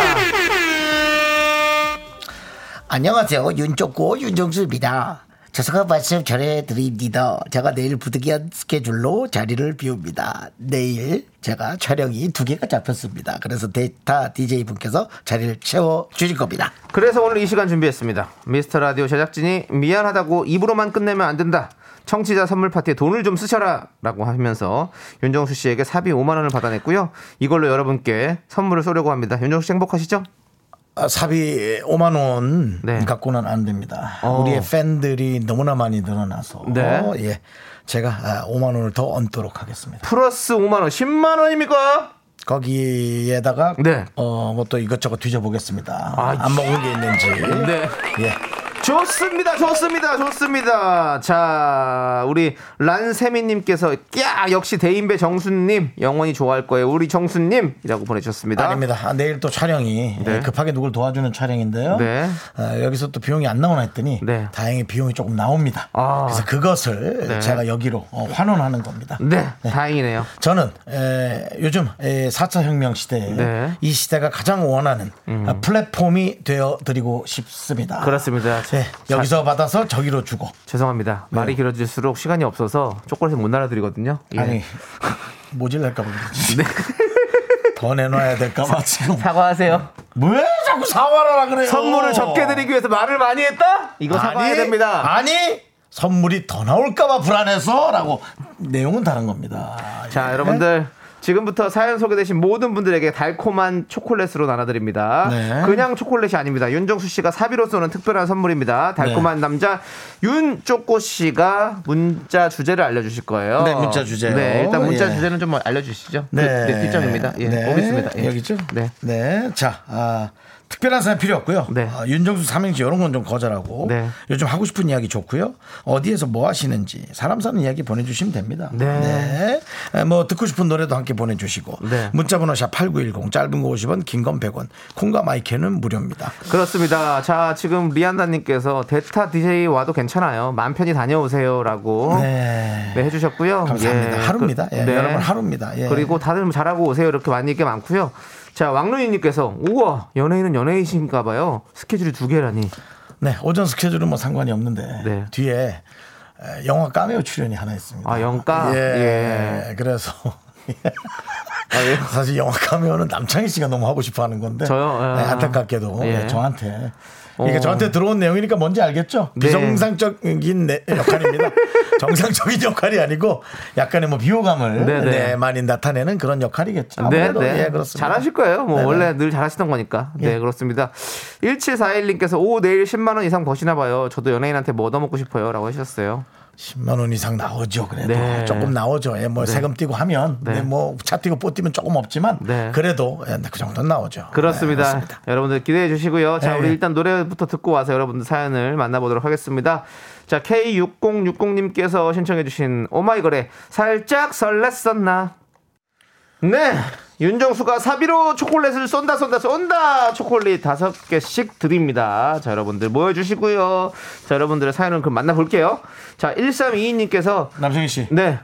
S3: 안녕하세요. 윤쪼꼬 윤정수입니다. 죄송한 말씀 전해드립니다. 제가 내일 부득이한 스케줄로 자리를 비웁니다. 내일 제가 촬영이 두 개가 잡혔습니다. 그래서 대타 DJ분께서 자리를 채워 주실 겁니다.
S2: 그래서 오늘 이 시간 준비했습니다 미스터 라디오 제작진이 미안하다고 입으로만 끝내면 안 된다 청취자 선물 파티에 돈을 좀 쓰셔라 라고 하면서 윤정수 씨에게 사비 5만 원을 받아냈고요 이걸로 여러분께 선물을 쏘려고 합니다 윤정수 씨 행복하시죠?
S1: 아, 사비 5만 원
S2: 네.
S1: 갖고는 안 됩니다.
S2: 어.
S1: 우리의 팬들이 너무나 많이 늘어나서
S2: 네.
S1: 예, 제가 아, 5만 원을 더 얹도록 하겠습니다.
S2: 플러스 5만 원 10만 원입니까?
S1: 거기에다가
S2: 네.
S1: 어 뭐 또 이것저것 뒤져보겠습니다.
S2: 아,
S1: 안 먹은 게 있는지.
S2: 네
S1: 예.
S2: 좋습니다, 좋습니다, 좋습니다. 자, 우리 란세미님께서 야 역시 대인배 정수님 영원히 좋아할 거예요. 우리 정수님 이라고 보내주셨습니다.
S1: 아닙니다. 아, 내일 또 촬영이
S2: 네.
S1: 예, 급하게 누굴 도와주는 촬영인데요.
S2: 네.
S1: 아, 여기서 또 비용이 안 나오나 했더니
S2: 네.
S1: 다행히 비용이 조금 나옵니다.
S2: 아.
S1: 그래서 그것을
S2: 네.
S1: 제가 여기로 어, 환원하는 겁니다.
S2: 네, 다행이네요.
S1: 저는 에, 요즘 에, 4차 혁명 시대에
S2: 네. 음.
S1: 이 시대가 가장 원하는 아, 플랫폼이 되어 드리고 싶습니다.
S2: 그렇습니다.
S1: 네, 여기서 받아서 저기로 주고.
S2: 죄송합니다. 말이 길어질수록 시간이 없어서 초콜릿을 못 날아드리거든요. 예.
S1: 네. 아니 모질랄까봐 그러지.
S2: 네.
S1: 더 내놔야 될까 봐 지금.
S2: 사과하세요.
S1: 왜 자꾸 사과하라 그래요?
S2: 선물을 적게 드리기 위해서 말을 많이 했다? 이거 사과해야
S1: 아니,
S2: 됩니다.
S1: 아니 선물이 더 나올까 봐 불안해서라고 내용은 다른 겁니다.
S2: 자,
S1: 예.
S2: 여러분들. 지금부터 사연 소개되신 모든 분들에게 달콤한 초콜릿으로 나눠드립니다.
S1: 네.
S2: 그냥 초콜릿이 아닙니다. 윤정수 씨가 사비로 쏘는 특별한 선물입니다. 달콤한 남자 윤쪼꼬 씨가 문자 주제를 알려주실 거예요.
S1: 네, 문자 주제요.
S2: 네, 일단 문자
S1: 예.
S2: 주제는 좀 알려주시죠. 그,
S1: 네.
S2: 네, 뒷점입니다. 예,
S1: 네.
S2: 보겠습니다. 예.
S1: 여기죠?
S2: 네.
S1: 네. 자, 아, 특별한 사연 필요 없고요.
S2: 네.
S1: 아, 윤정수 삼행시 이런 건 좀 거절하고
S2: 네.
S1: 요즘 하고 싶은 이야기 좋고요. 어디에서 뭐 하시는지 사람 사는 이야기 보내주시면 됩니다.
S2: 네.
S1: 네. 에, 뭐 듣고 싶은 노래도 함께 보내주시고
S2: 네.
S1: 문자번호 샵 #8910 짧은 거 50원, 긴 건 100원, 콩과 마이크는 무료입니다.
S2: 그렇습니다. 자, 지금 리안다님께서 데타 DJ 와도 괜찮아요. 맘 편히 다녀오세요라고
S1: 네.
S2: 네, 해주셨고요.
S1: 감사합니다.
S2: 예,
S1: 하루입니다.
S2: 그-
S1: 예, 여러분 하루입니다. 예.
S2: 그리고 다들 잘하고 오세요. 이렇게 많이 얘기 많고요. 자, 왕루이님께서 우와 연예인은 연예인이신가 봐요. 스케줄이 두 개라니.
S1: 네, 오전 스케줄은 뭐 상관이 없는데
S2: 네.
S1: 뒤에 에, 영화 까메오 출연이 하나 있습니다.
S2: 아, 영가?
S1: 예.
S2: 예.
S1: 그래서
S2: 아, 예.
S1: 사실 영화 카메오는 남창희 씨가 너무 하고 싶어 하는 건데
S2: 저요? 아.
S1: 네, 안타깝게도
S2: 예.
S1: 네, 저한테 그러니까
S2: 어.
S1: 저한테 들어온 내용이니까 뭔지 알겠죠?
S2: 네.
S1: 비정상적인 내- 역할입니다. 정상적인 역할이 아니고 약간의 뭐 비호감을
S2: 네, 네.
S1: 네, 많이 나타내는 그런 역할이겠죠.
S2: 네,
S1: 아무래도
S2: 네.
S1: 예, 그렇습니다.
S2: 잘하실 거예요. 뭐
S1: 네네.
S2: 원래 늘 잘하시던 거니까. 네,
S1: 예.
S2: 그렇습니다. 1741님께서 오 내일 10만 원 이상 버시나 봐요. 저도 연예인한테 뭐 얻어먹고 싶어요라고 하셨어요.
S1: 10만 원 이상 나오죠. 그래도
S2: 네.
S1: 조금 나오죠. 예, 뭐 세금 띄고 하면
S2: 네.
S1: 네. 뭐차 띄고 뽀 띄면 조금 없지만
S2: 네.
S1: 그래도 예, 그 정도는 나오죠.
S2: 그렇습니다.
S1: 네.
S2: 여러분들 기대해 주시고요. 자,
S1: 네,
S2: 우리
S1: 네.
S2: 일단 노래부터 듣고 와서 여러분들 사연을 만나보도록 하겠습니다. 자, K6060님께서 신청해 주신 오마이걸의 살짝 설렜었나. 네. 윤정수가 사비로 초콜릿을 쏜다 쏜다 쏜다 초콜릿 다섯 개씩 드립니다. 자 여러분들 모여주시고요. 자 여러분들의 사연을 그럼 만나볼게요. 자 1322님께서
S1: 남성희 씨
S2: 네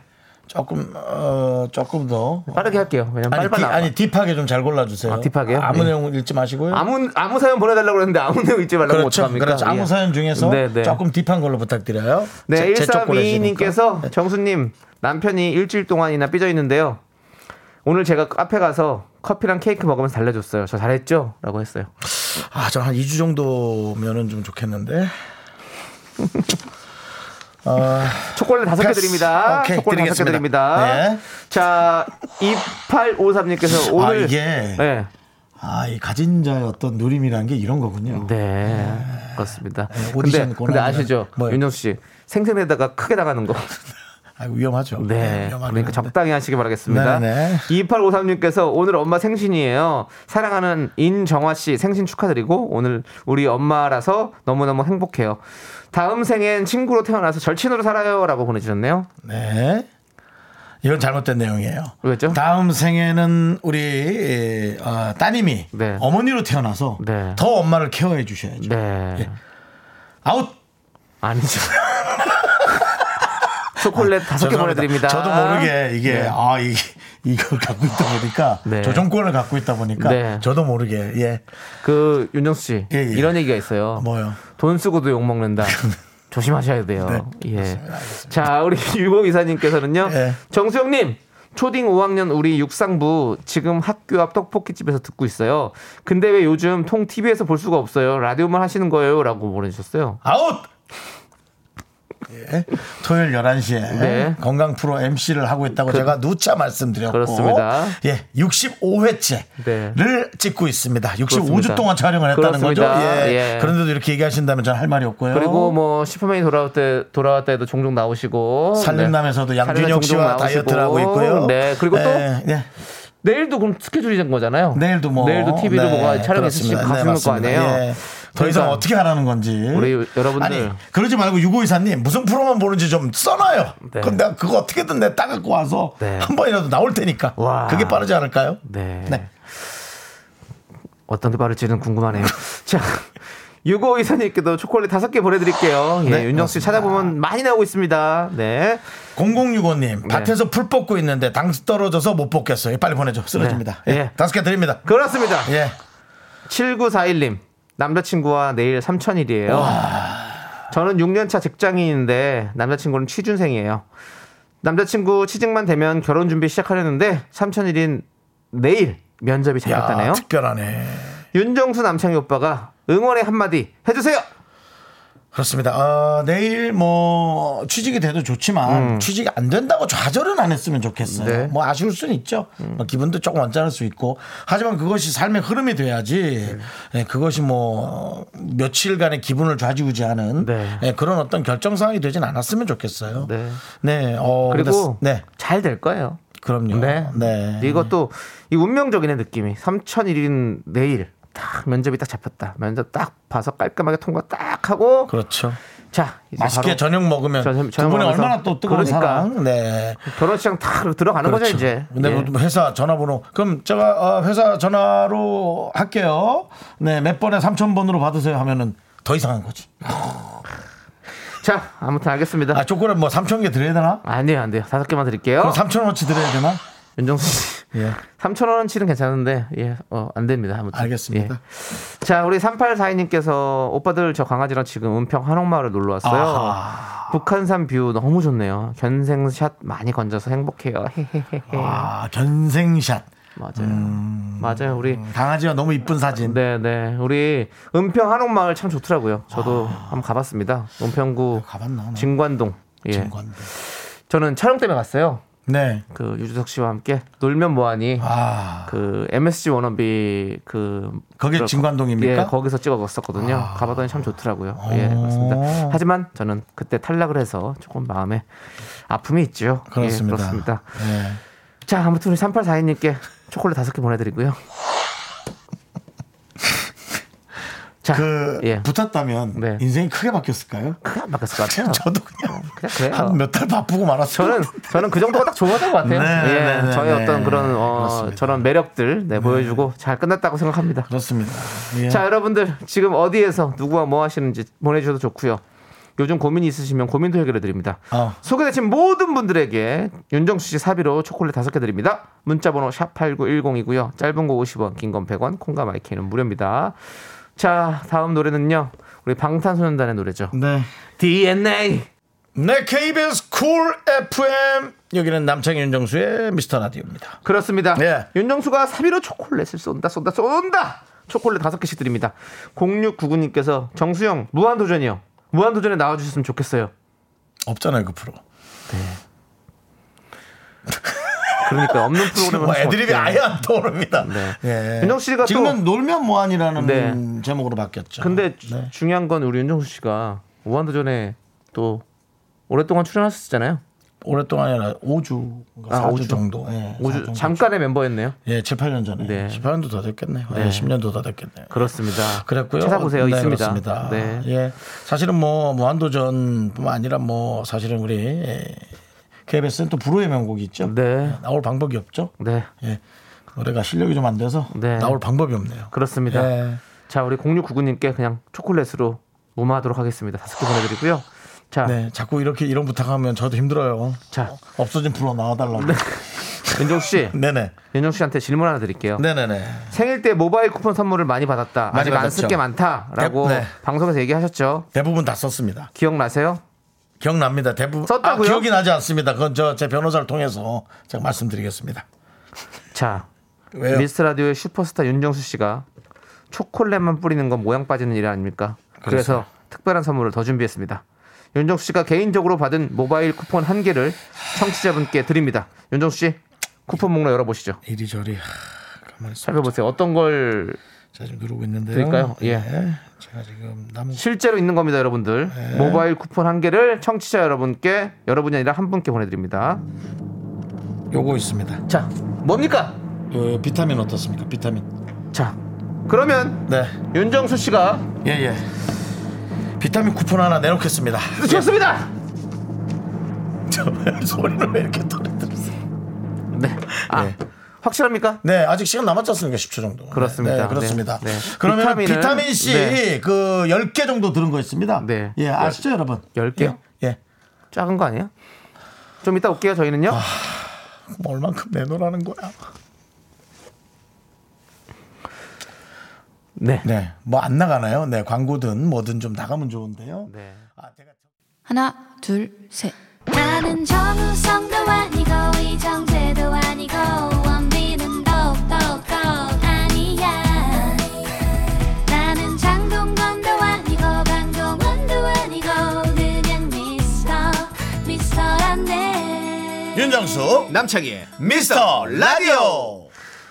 S1: 조금 어 조금 더
S2: 빠르게 할게요. 왜냐면
S1: 아니,
S2: 빨리빨리
S1: 디. 아니 딥하게 좀 잘 골라주세요.
S2: 아, 딥하게요?
S1: 아무
S2: 예.
S1: 내용 읽지 마시고요.
S2: 아무 아무 사연 보내달라고 그랬는데 아무 내용 읽지 말라고
S1: 그렇죠.
S2: 어떡합니까?
S1: 그렇죠. 아무
S2: 예.
S1: 사연 중에서
S2: 네, 네.
S1: 조금 딥한 걸로 부탁드려요.
S2: 네,
S1: 제- 제 초콜릿이니까.
S2: 1322님께서 정수님 남편이 일주일 동안이나 삐져 있는데요. 오늘 제가 카페 가서 커피랑 케이크 먹으면서 달래줬어요. 저 잘했죠? 라고 했어요.
S1: 아, 저 한 2주 정도면은 좀 좋겠는데. 어,
S2: 초콜릿 다섯 개. 드립니다.
S1: 오케이,
S2: 초콜릿 다섯 개. 드립니다.
S1: 네.
S2: 자, 2853님께서 오늘
S1: 아, 이게
S2: 네.
S1: 아, 이 가진 자의 어떤 누림이라는 게 이런 거군요.
S2: 네. 그렇습니다.
S1: 네,
S2: 근데,
S1: 오디션
S2: 근데
S1: 고난이라.
S2: 아시죠?
S1: 뭐요?
S2: 윤정수 씨. 생생내다가 크게 나가는 거.
S1: 아, 위험하죠.
S2: 네.
S1: 위험하긴
S2: 그러니까. 적당히 하시기 바라겠습니다.
S1: 네, 네.
S2: 2853님께서 오늘 엄마 생신이에요. 사랑하는 인정화 씨 생신 축하드리고 오늘 우리 엄마라서 너무너무 행복해요. 다음 생엔 친구로 태어나서 절친으로 살아요. 라고 보내주셨네요.
S1: 네. 이건 잘못된 내용이에요.
S2: 왜죠?
S1: 다음 생에는 우리 어, 따님이
S2: 네.
S1: 어머니로 태어나서
S2: 네.
S1: 더 엄마를 케어해 주셔야죠.
S2: 네.
S1: 예. 아웃.
S2: 아니죠. 초콜릿 다섯 개. 보내드립니다.
S1: 저도 모르게 이게
S2: 네.
S1: 아 이, 이걸 갖고 있다 보니까
S2: 네.
S1: 조정권을 갖고 있다 보니까
S2: 네.
S1: 저도 모르게 예
S2: 그 윤정수 씨
S1: 예, 예.
S2: 이런 얘기가 있어요.
S1: 뭐요.
S2: 돈 쓰고도 욕 먹는다. 조심하셔야 돼요. 예. 자, 우리 유공 이사님께서는요.
S1: 예.
S2: 정수영님. 초딩 5학년 우리 육상부 지금 학교 앞 떡볶이집에서 듣고 있어요. 근데 왜 요즘 통 TV에서 볼 수가 없어요? 라디오만 하시는 거예요? 라고 보내주셨어요.
S1: 아웃. 예. 토요일 11시에
S2: 네.
S1: 건강 프로 MC를 하고 있다고 제가 누차 말씀드렸고
S2: 그렇습니다.
S1: 예, 65회째를
S2: 네.
S1: 찍고 있습니다. 65주
S2: 그렇습니다.
S1: 동안 촬영을 했다는
S2: 그렇습니다.
S1: 거죠. 예.
S2: 예.
S1: 그런데도 이렇게 얘기하신다면 저는 할 말이 없고요.
S2: 그리고 뭐 슈퍼맨이 돌아올 때 돌아왔 때도 종종 나오시고
S1: 살림남에서도
S2: 네.
S1: 양준혁 씨와 다이어트를 하고. 있고요.
S2: 네. 그리고 또
S1: 예, 예.
S2: 내일도 그럼 스케줄이 된 거잖아요.
S1: 내일도 뭐
S2: 내일도 TV로
S1: 네,
S2: 뭐가 촬영 있으시고.
S1: 네,
S2: 가시는 거
S1: 맞습니다.
S2: 아니에요.
S1: 예. 더 이상
S2: 그러니까
S1: 어떻게 하라는 건지.
S2: 우리 여러분들.
S1: 아니 그러지 말고 유고이사님 무슨 프로만 보는지 좀 써놔요.
S2: 네.
S1: 그럼 내가 그거 어떻게든 내 따갖고 와서
S2: 네.
S1: 한 번이라도 나올 테니까.
S2: 와.
S1: 그게 빠르지 않을까요?
S2: 네.
S1: 네.
S2: 어떤 게 빠를지는 궁금하네요. 자, 유고 이사님께도 초콜릿 다섯 개 보내드릴게요. 예,
S1: 네,
S2: 윤정 씨 찾아보면 많이 나오고 있습니다. 네.
S1: 0065님 밭에서 풀 뽑고 있는데 당 떨어져서 못 뽑겠어요. 빨리 보내줘. 쓰러집니다.
S2: 네.
S1: 예.
S2: 예.
S1: 다섯 개 드립니다.
S2: 그렇습니다.
S1: 예.
S2: 7941님. 남자친구와 내일 삼천일이에요. 저는 6년차 직장인인데 남자친구는 취준생이에요. 남자친구 취직만 되면 결혼 준비 시작하려는데 삼천일인 내일 면접이
S1: 야,
S2: 잡혔다네요.
S1: 특별하네.
S2: 윤정수 남창희 오빠가 응원의 한마디 해주세요.
S1: 그렇습니다. 어, 내일 뭐 취직이 돼도 좋지만 취직이 안 된다고 좌절은 안 했으면 좋겠어요.
S2: 음. 네. 음.
S1: 뭐 아쉬울 수는 있죠. 뭐 기분도 조금 언짢을 수 있고 하지만 그것이 삶의 흐름이 돼야지.
S2: 네.
S1: 예, 그것이 뭐 며칠간의 기분을 좌지우지하는
S2: 네.
S1: 예, 그런 어떤 결정 사항이 되진 않았으면 좋겠어요.
S2: 네.
S1: 네. 어,
S2: 그리고
S1: 네.
S2: 잘될 거예요.
S1: 그럼요.
S2: 네.
S1: 네.
S2: 이것도 이 운명적인 느낌이 3천일인 내일 딱 면접이 딱 잡혔다. 면접 딱 봐서 깔끔하게 통과 딱 하고
S1: 그렇죠.
S2: 자
S1: 맛있게 저녁 먹으면
S2: 저녁- 저녁
S1: 그분이
S2: 먹으면서
S1: 얼마나 또 뜨거운
S2: 그러니까.
S1: 사랑. 네.
S2: 결혼식장 딱 들어가는 거죠 이제.
S1: 근데
S2: 예.
S1: 뭐 회사 전화번호 그럼 제가 어, 회사 전화로 할게요. 네, 몇 번에 3천 번으로 받으세요 하면은 더 이상한 거지.
S2: 자 아무튼 알겠습니다.
S1: 아, 초콜릿 뭐 3천 개 드려야 되나?
S2: 아니에요 안 돼요. 다섯 개만 드릴게요.
S1: 그럼 3천 원어치 드려야 되나?
S2: 윤정수 씨.
S1: 예.
S2: 3천 원치는 괜찮은데 예, 어, 안 됩니다. 아무튼.
S1: 알겠습니다.
S2: 예. 자, 우리 3842님께서 오빠들 저 강아지랑 지금 은평 한옥마을을 놀러 왔어요.
S1: 아하.
S2: 북한산 view 너무 좋네요. 견생샷 많이 건져서 행복해요.
S1: 아, 견생샷.
S2: 맞아요. 맞아요. 우리
S1: 강아지가 너무 이쁜 사진.
S2: 네, 네. 우리 은평 한옥마을 참 좋더라고요. 저도 한번 가봤습니다. 은평구
S1: 가봤나? 나?
S2: 진관동. 예.
S1: 진관도.
S2: 저는 촬영 때문에 갔어요.
S1: 네.
S2: 그 유재석 씨와 함께 놀면 뭐하니
S1: 아.
S2: 그 MSG 워너비 그
S1: 거기
S2: 그-
S1: 진관동입니까?
S2: 예, 거기서 찍어봤었거든요.
S1: 아.
S2: 가봤더니 참 좋더라고요. 예, 그렇습니다. 하지만 저는 그때 탈락을 해서 조금 마음에 아픔이 있죠.
S1: 그렇습니다.
S2: 예, 그렇습니다.
S1: 네.
S2: 자, 아무튼 우리 3842님께 초콜릿 다섯 개 보내드리고요. 자,
S1: 그
S2: 예,
S1: 붙었다면
S2: 네.
S1: 인생이 크게 바뀌었을까요?
S2: 크게 안 바뀌었을 것 같아요.
S1: 저도 그냥
S2: 그냥 그래요.
S1: 한몇 달 바쁘고 말았어요.
S2: 저는 저는 그 정도가 딱 좋았던 것 같아요.
S1: 네,
S2: 예,
S1: 네, 네,
S2: 저의
S1: 네.
S2: 어떤 그런 어. 저런 매력들 네, 보여주고 잘 끝났다고 생각합니다.
S1: 그렇습니다. 예.
S2: 자, 여러분들 지금 어디에서 누구와 뭐 하시는지 보내주셔도 좋고요. 요즘 고민이 있으시면 고민도 해결해 드립니다.
S1: 어.
S2: 소개되신 모든 분들에게 윤정수 씨 사비로 초콜릿 다섯 개 드립니다. 문자 번호 샵 #8910이고요. 짧은 거 50원, 긴 건 100원, 콩과 마이케이는 무료입니다. 자, 다음 노래는요. 우리 방탄소년단의 노래죠.
S1: 네.
S2: DNA.
S1: 네, KBS 쿨 FM 여기는 남창희 윤정수의 미스터 라디오입니다.
S2: 그렇습니다.
S1: 예.
S2: 윤정수가 사비로 초콜릿을 쏜다, 쏜다, 쏜다. 초콜릿 다섯 개씩 드립니다. 0699님께서 정수영 무한도전이요. 무한도전에 나와주셨으면 좋겠어요.
S1: 없잖아요, 그 프로.
S2: 그러니까 없는 프로그램을
S1: 뭐 애드립이. 아예 안 떠오릅니다.
S2: 네.
S1: 예.
S2: 윤정 씨가
S1: 지금은
S2: 또-
S1: 놀면 뭐하니라는
S2: 네.
S1: 제목으로 바뀌었죠.
S2: 근데 주-
S1: 네.
S2: 중요한 건 우리 윤정수 씨가 무한도전에 또 오랫동안 출연하셨잖아요.
S1: 오랫동안 아니라 5주,
S2: 아,
S1: 4주
S2: 오주?
S1: 정도. 예,
S2: 오주
S1: 4주 정도.
S2: 잠깐의 멤버였네요.
S1: 예, 7, 8년 전에.
S2: 네.
S1: 18년도 더 됐겠네요.
S2: 네.
S1: 예, 10년도 더 됐겠네요.
S2: 그렇습니다.
S1: 그랬고요.
S2: 찾아보세요.
S1: 네,
S2: 있습니다.
S1: 그렇습니다.
S2: 네.
S1: 예. 사실은 뭐 무한도전뿐만 아니라 뭐 사실은 우리 예, KBS는 또 불후의 명곡이 있죠.
S2: 네.
S1: 나올 방법이 없죠.
S2: 네.
S1: 예. 노래가 실력이 좀 안 돼서
S2: 네.
S1: 나올 방법이 없네요.
S2: 그렇습니다.
S1: 예.
S2: 자, 우리 0699님께 그냥 초콜릿으로 무마하도록 하겠습니다. 다섯 개 보내드리고요. 자,
S1: 네, 자꾸 이렇게 이런 부탁하면 저도 힘들어요.
S2: 자,
S1: 없어진 프로 나와달라고.
S2: 윤정수 씨,
S1: 네네.
S2: 윤정수 씨한테 질문 하나 드릴게요.
S1: 네네네.
S2: 생일 때 모바일 쿠폰 선물을 많이 받았다.
S1: 많이
S2: 아직 안. 쓸 게 많다라고
S1: 네.
S2: 방송에서 얘기하셨죠.
S1: 대부분 다 썼습니다.
S2: 기억나세요?
S1: 기억납니다. 대부분.
S2: 썼다고요?
S1: 아, 기억이 나지 않습니다. 그건 저 제 변호사를 통해서 제가 말씀드리겠습니다.
S2: 자,
S1: 왜요?
S2: 미스터 라디오의 슈퍼스타 윤정수 씨가 초콜릿만 뿌리는 건 모양 빠지는 일 아닙니까? 그래서 특별한 선물을 더 준비했습니다. 윤정수 씨가 개인적으로 받은 모바일 쿠폰 한 개를 청취자분께 드립니다. 윤정수 씨 쿠폰 목록 열어보시죠.
S1: 이리저리. 하.
S2: 살펴보세요. 어떤 걸
S1: 제가 지금 누르고 있는데요.
S2: 드릴까요? 예.
S1: 제가 지금 남
S2: 실제로 있는 겁니다, 여러분들.
S1: 네.
S2: 모바일 쿠폰 한 개를 청취자 여러분께 여러분이 아니라 한 분께 보내드립니다.
S1: 요거 있습니다.
S2: 자, 뭡니까?
S1: 그 비타민 어떻습니까? 비타민.
S2: 자, 그러면
S1: 네.
S2: 윤정수 씨가
S1: 예, 예. 비타민 쿠폰 하나 내놓겠습니다.
S2: 좋습니다.
S1: 저 소리를 왜 이렇게 떨어뜨렸어요?
S2: 네. 아,
S1: 네.
S2: 확실합니까?
S1: 네, 아직 시간 남았지 않습니까? 10초 정도.
S2: 그렇습니다.
S1: 네, 그렇습니다.
S2: 네, 네.
S1: 그러면
S2: 비타민을-
S1: 비타민 C
S2: 네.
S1: 그 10개 정도 들은 거 있습니다.
S2: 네.
S1: 예, 아시죠, 여러분?
S2: 열 개요?
S1: 예. 예.
S2: 작은 거 아니에요? 좀 이따 올게요, 저희는요.
S1: 뭐 얼만큼 내놓으라는 거야?
S2: 네.
S1: 네. 뭐 안 나가나요? 네, 광고든 뭐든 좀 나가면 좋은데요.
S2: 네.
S1: 아, 제가
S4: 하나, 둘, 셋.
S5: 나는 정우성도 아니고 이정재도 아니고
S1: 윤정수
S2: 남창희.
S1: 미스터 라디오.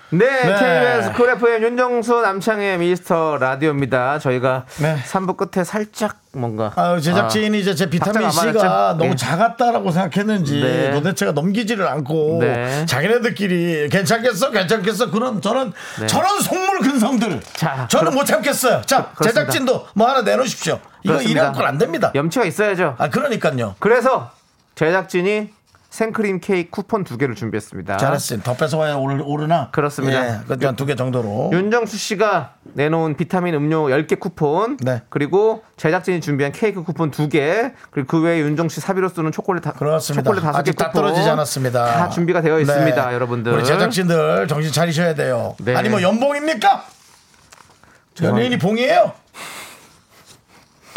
S2: 네,
S1: 네.
S2: KBS 쿨 FM 윤정수 남창의 미스터 라디오입니다. 저희가
S1: 네.
S2: 3부 끝에 살짝 뭔가
S1: 아, 제작진이 이제 제 비타민 C가? 너무
S2: 예.
S1: 작았다라고 생각했는지
S2: 네.
S1: 도대체가 넘기지를 않고
S2: 네.
S1: 자기네들끼리 괜찮겠어 괜찮겠어 그런 저런
S2: 네.
S1: 저런 속물 근성들
S2: 자,
S1: 저는
S2: 그럼-
S1: 못 참겠어요. 자
S2: 그렇습니다.
S1: 제작진도 뭐 하나 내놓으십시오. 이거
S2: 그렇습니다.
S1: 이래갖고는 안 됩니다.
S2: 염치가 있어야죠.
S1: 아 그러니까요.
S2: 그래서 제작진이 생크림 케이크 쿠폰 두 개를 준비했습니다.
S1: 잘했어요. 더 뺏어와야 오르, 오르나.
S2: 그렇습니다.
S1: 예, 그한 두개 정도로.
S2: 윤정수 씨가 내놓은 비타민 음료 10개 쿠폰
S1: 네.
S2: 그리고 제작진이 준비한 케이크 쿠폰 2개 그리고 그 외에 윤정수 씨 사비로 쓰는 초콜릿 다,
S1: 그렇습니다.
S2: 초콜릿 5개
S1: 아직 다
S2: 쿠폰
S1: 떨어지지 않았습니다.
S2: 다 준비가 되어 있습니다
S1: 네.
S2: 여러분들
S1: 우리 제작진들 정신 차리셔야 돼요.
S2: 네.
S1: 아니 뭐 연봉입니까? 연예인이 봉이에요?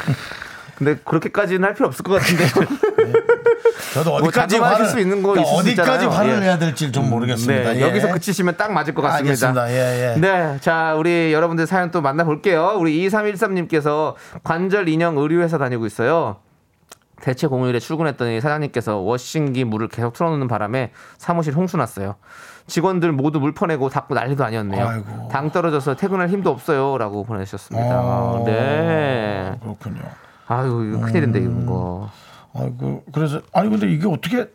S2: 근데 그렇게까지는 할 필요 없을 것 같은데
S1: 저도 어디까지
S2: 자그마하실
S1: 화를
S2: 수 있는 거
S1: 그러니까 어디까지. 화를
S2: 예.
S1: 내야 될지 좀 모르겠습니다.
S2: 네,
S1: 예.
S2: 여기서 그치시면 딱 맞을 것 같습니다.
S1: 알겠습니다. 예, 예.
S2: 네, 자 우리 여러분들 사연 또 만나볼게요. 우리 2313님께서 관절 인형 의류회사 다니고 있어요. 대체 공휴일에 출근했더니 사장님께서 워싱기 물을 계속 틀어놓는 바람에 사무실 홍수 났어요. 직원들 모두 물 퍼내고 닦고 난리도 아니었네요.
S1: 아이고.
S2: 당 떨어져서 퇴근할 힘도 없어요라고 보내주셨습니다.
S1: 어,
S2: 네.
S1: 그렇군요.
S2: 아유 이거 큰일인데 이런 거.
S1: 아이고 그래서 아니 근데 이게 어떻게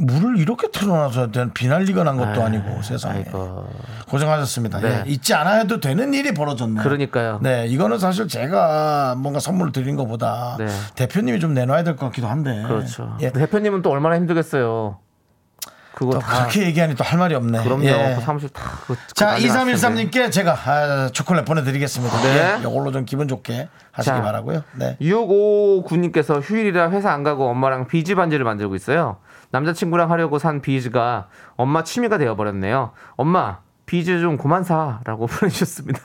S1: 물을 이렇게 틀어놔서 된 비난리가 난 것도 아니고 세상에
S2: 아이고.
S1: 고생하셨습니다.
S2: 네.
S1: 예, 잊지 않아도 되는 일이 벌어졌네.
S2: 그러니까요.
S1: 네, 이거는 사실 제가 뭔가 선물을 드린 것보다
S2: 네.
S1: 대표님이 좀 내놔야 될 것 같기도 한데.
S2: 그렇죠.
S1: 예.
S2: 대표님은 또 얼마나 힘들겠어요. 그거 또다
S1: 그렇게 얘기하니 또 할 말이 없네.
S2: 그럼요.
S1: 예.
S2: 그 사무실 다. 그거
S1: 자,
S2: 난리 났을 텐데.
S1: 2313님께 제가 아, 초콜릿 보내드리겠습니다.
S2: 네.
S1: 예, 이걸로 좀 기분 좋게 하시기
S2: 자.
S1: 바라고요. 네.
S2: 659님께서 휴일이라 회사 안 가고 엄마랑 비즈 반지를 만들고 있어요. 남자친구랑 하려고 산 비즈가 엄마 취미가 되어버렸네요. 엄마 비즈 좀 그만 사라고 보내주셨습니다.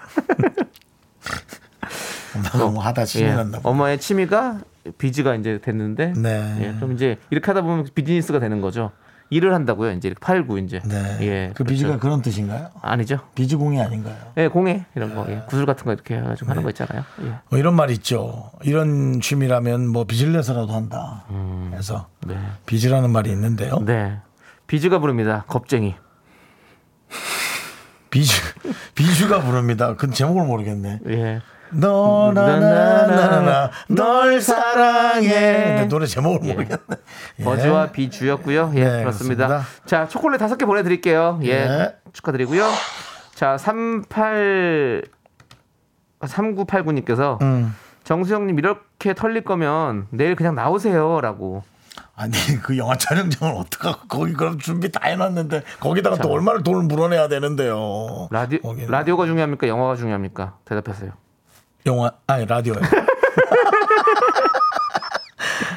S1: 너무 하다 신이
S2: 예. 엄마의 취미가 비즈가 이제 됐는데
S1: 네.
S2: 예, 그럼 이제 이렇게 하다 보면 비즈니스가 되는 거죠. 일을 한다고요. 이제 팔고 이제
S1: 네.
S2: 예,
S1: 그
S2: 그렇죠.
S1: 비즈가 그런 뜻인가요?
S2: 아니죠.
S1: 비즈공이 아닌가요?
S2: 예, 공예 이런 거 예, 구슬 같은 거 이렇게 해 가지고 하는 거 있잖아요. 예.
S1: 뭐 이런 말 있죠. 이런 취미라면 뭐 빚을 내서라도 한다. 그래서
S2: 네.
S1: 빚이라는 말이 있는데요.
S2: 네. 비즈가 부릅니다. 겁쟁이.
S1: 비주 비주가 부릅니다. 그 제목을 모르겠네.
S2: 예.
S1: 너나나나나 널 사랑해. 근데 노래 제목을 모르겠네. 예.
S2: 버즈와 비 주였고요. 예,
S1: 네,
S2: 그렇습니다.
S1: 그렇습니다.
S2: 자, 초콜릿 다섯 개 보내 드릴게요. 예,
S1: 예.
S2: 축하드리고요. 자, 38 3989님께서
S1: 음.
S2: 정수영님 이렇게 털릴 거면 내일 그냥 나오세요라고.
S1: 아니 그 영화 촬영장을 어떡하고 거기 그럼 준비 다 해놨는데 거기다가 또
S2: 자.
S1: 얼마나 돈을 물어내야 되는데요. 거기는.
S2: 라디오가 중요합니까? 영화가 중요합니까? 대답하세요.
S1: 영화 아니 라디오요.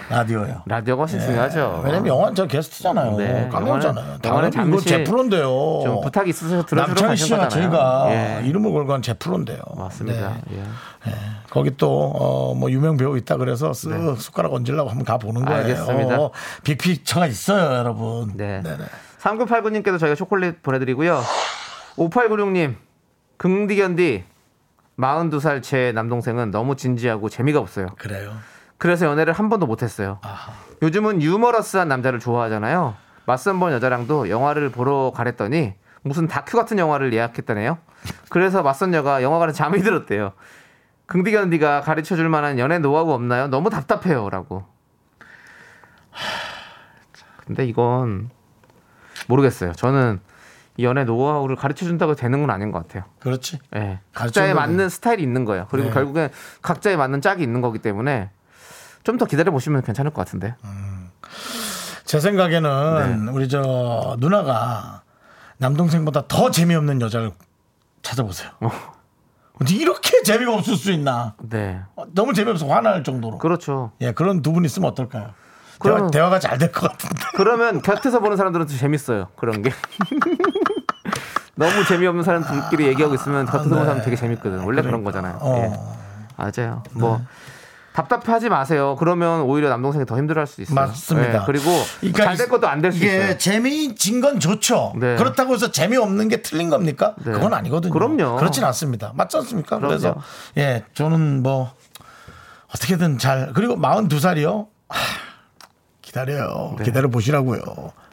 S1: 라디오요.
S2: 라디오가 훨씬 중요하죠.
S1: 예. 왜냐면 영화는 저 게스트잖아요.
S2: 네,
S1: 까매잖아요.
S2: 영화는-
S1: 당연히 이거 제 프로인데요.
S2: 좀 부탁이 있어서 들어주러
S1: 남창희 씨와
S2: 거잖아요.
S1: 제가
S2: 예.
S1: 이름을 걸고 한 제 프로인데요.
S2: 맞습니다.
S1: 네.
S2: 예.
S1: 거기 또뭐 유명 배우 있다 그래서 쓱 숟가락 얹으려고 한번 가 보는 거예요.
S2: 네. 알겠습니다.
S1: 어, 빅피처가 있어요, 여러분.
S2: 네.
S1: 네네.
S2: 3989님께도 저희가 초콜릿 보내드리고요. 5896님, 긍디견디, 42살 제 남동생은 너무 진지하고 재미가 없어요.
S1: 그래요.
S2: 그래서 연애를 한 번도 못했어요. 요즘은 유머러스한 남자를 좋아하잖아요. 맞선 본 여자랑도 영화를 보러 가랬더니 무슨 다큐 같은 영화를 예약했다네요. 그래서 맞선 여가 영화관에 잠이 들었대요. 긍디 견디가 가르쳐 줄 만한 연애 노하우 없나요? 너무 답답해요. 라고. 근데 이건 모르겠어요. 저는 이 연애 노하우를 가르쳐 준다고 되는 건 아닌 것 같아요.
S1: 그렇지.
S2: 예.
S1: 가르쳐야
S2: 각자에 맞는 스타일이 있는 거예요. 그리고
S1: 네.
S2: 결국엔 각자에 맞는 짝이 있는 거기 때문에 좀 더 기다려 보시면 괜찮을 것 같은데.
S1: 제 생각에는
S2: 네.
S1: 우리 저 누나가 남동생보다 더 재미없는 여자를 찾아보세요.
S2: 어.
S1: 이렇게 재미가 없을 수 있나?
S2: 네.
S1: 어, 너무 재미없어 화날 정도로.
S2: 그렇죠.
S1: 예, 그런 두 분 있으면 어떨까요?
S2: 그러면-
S1: 대화, 가 잘 될 것 같은데.
S2: 그러면 곁에서 보는 사람들은 더 재밌어요. 그런 게. 너무 재미없는 사람 둘끼리 얘기하고 있으면 곁에서 보는 사람 되게 재밌거든. 원래 그런 거잖아요.
S1: 어.
S2: 예. 맞아요. 뭐 답답하지 마세요. 그러면 오히려 남동생이 더 힘들어할 수 있어요.
S1: 맞습니다.
S2: 예, 그리고
S1: 그러니까
S2: 잘될 것도 안 될 수 있어요.
S1: 재미진 건 좋죠.
S2: 네.
S1: 그렇다고 해서 재미없는 게 틀린 겁니까?
S2: 네.
S1: 그건 아니거든요.
S2: 그럼요.
S1: 그렇진 않습니다. 맞지 않습니까?
S2: 그럼요.
S1: 그래서 예, 저는 뭐 어떻게든 잘 그리고 42살이요. 기다려요. 기다려 보시라고요.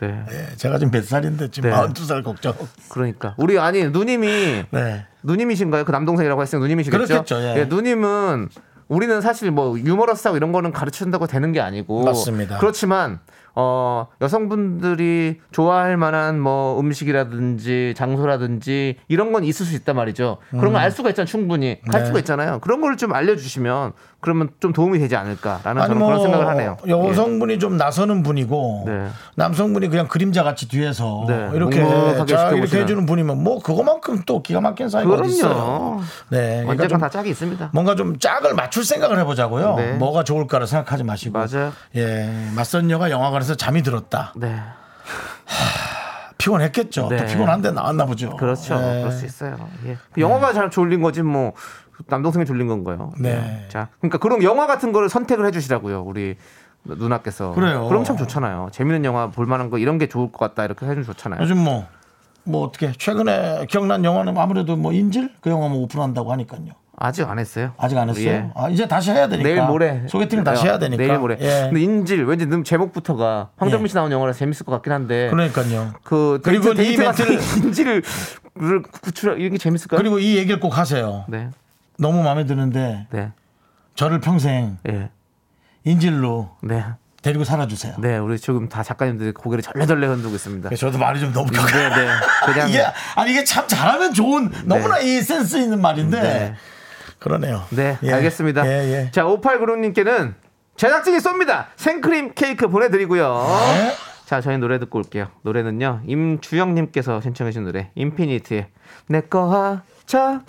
S2: 네.
S1: 예, 제가 지금 몇 살인데 지금
S2: 네.
S1: 42살 걱정.
S2: 그러니까 우리 아니 누님이
S1: 네.
S2: 누님이신가요? 그 남동생이라고 했으니까 누님이시겠죠?
S1: 그렇겠죠, 예.
S2: 누님은 우리는 사실 뭐 유머러스하고 이런 거는 가르친다고 되는 게 아니고
S1: 맞습니다.
S2: 그렇지만 어 여성분들이 좋아할 만한 뭐 음식이라든지 장소라든지 이런 건 있을 수 있단 말이죠. 그런 걸 알 수가 있잖아요, 충분히 할
S1: 네.
S2: 수가 있잖아요. 그런 걸 좀 알려주시면 그러면 좀 도움이 되지 않을까라는 저는
S1: 뭐
S2: 그런 생각을 하네요.
S1: 여성분이 좀 나서는 분이고
S2: 네.
S1: 남성분이 그냥 그림자 같이 뒤에서
S2: 네,
S1: 이렇게 자, 이렇게. 해주는 분이면 뭐 그거만큼 또 기가 막힌 사이가 어디 있어요.
S2: 그럼요.
S1: 네, 그러니까
S2: 좀다 짝이 있습니다.
S1: 뭔가 좀 짝을 맞출 생각을 해보자고요.
S2: 네.
S1: 뭐가 좋을까를 생각하지 마시고.
S2: 맞아요.
S1: 예, 맞선녀가 영화관 에서 잠이 들었다.
S2: 네,
S1: 피곤했겠죠.
S2: 네.
S1: 또 피곤한데 나왔나 보죠.
S2: 그렇죠.
S1: 예.
S2: 그럴 수 있어요. 예. 그 영화가 잘 졸린 거지 뭐 남동생이 졸린 건가요?
S1: 네.
S2: 자, 그러니까 그럼 영화 같은 거를 선택을 해주시라고요, 우리 누나께서.
S1: 그래요.
S2: 그럼 참 좋잖아요. 재밌는 영화 볼만한 거 이런 게 좋을 것 같다 이렇게 해주면 좋잖아요.
S1: 요즘 뭐, 뭐 어떻게 최근에 기억난 영화는 아무래도 뭐 인질 그 영화 뭐 오픈한다고 하니까요.
S2: 아직 안 했어요.
S1: 아직 안 했어요?
S2: 예.
S1: 아, 이제 다시 해야 되니까.
S2: 내일 모레
S1: 소개팅을 다시 해야 되니까.
S2: 내일 모레.
S1: 예.
S2: 근데 인질 왠지 능 제목부터가 황정민
S1: 예.
S2: 씨 나온 영화라 재밌을 것 같긴 한데.
S1: 그러니까요.
S2: 그
S1: 그리고
S2: 데이트,
S1: 이 멘트를-
S2: 인질을 구출 이게 재밌을까요?
S1: 그리고 이 얘기를 꼭 하세요.
S2: 네,
S1: 너무 마음에 드는데
S2: 네,
S1: 저를 평생
S2: 예,
S1: 인질로
S2: 네,
S1: 데리고 살아주세요.
S2: 네. 우리 지금 다 작가님들이 고개를 절레절레 흔들고 있습니다.
S1: 그래서 저도 말이 좀 너무
S2: 네,
S1: 격해.
S2: 네. 그냥
S1: 이게 아니 이게 참 잘하면 좋은 너무나 이 센스 있는 말인데
S2: 네.
S1: 그러네요.
S2: 네,
S1: 예.
S2: 알겠습니다.
S1: 예, 예.
S2: 자, 5896님께는 제작진이 쏩니다. 생크림 케이크 보내드리고요.
S1: 네.
S2: 자, 저희 노래 듣고 올게요. 노래는요, 임주영님께서 신청해주신 노래, 인피니트의 내꺼 하자.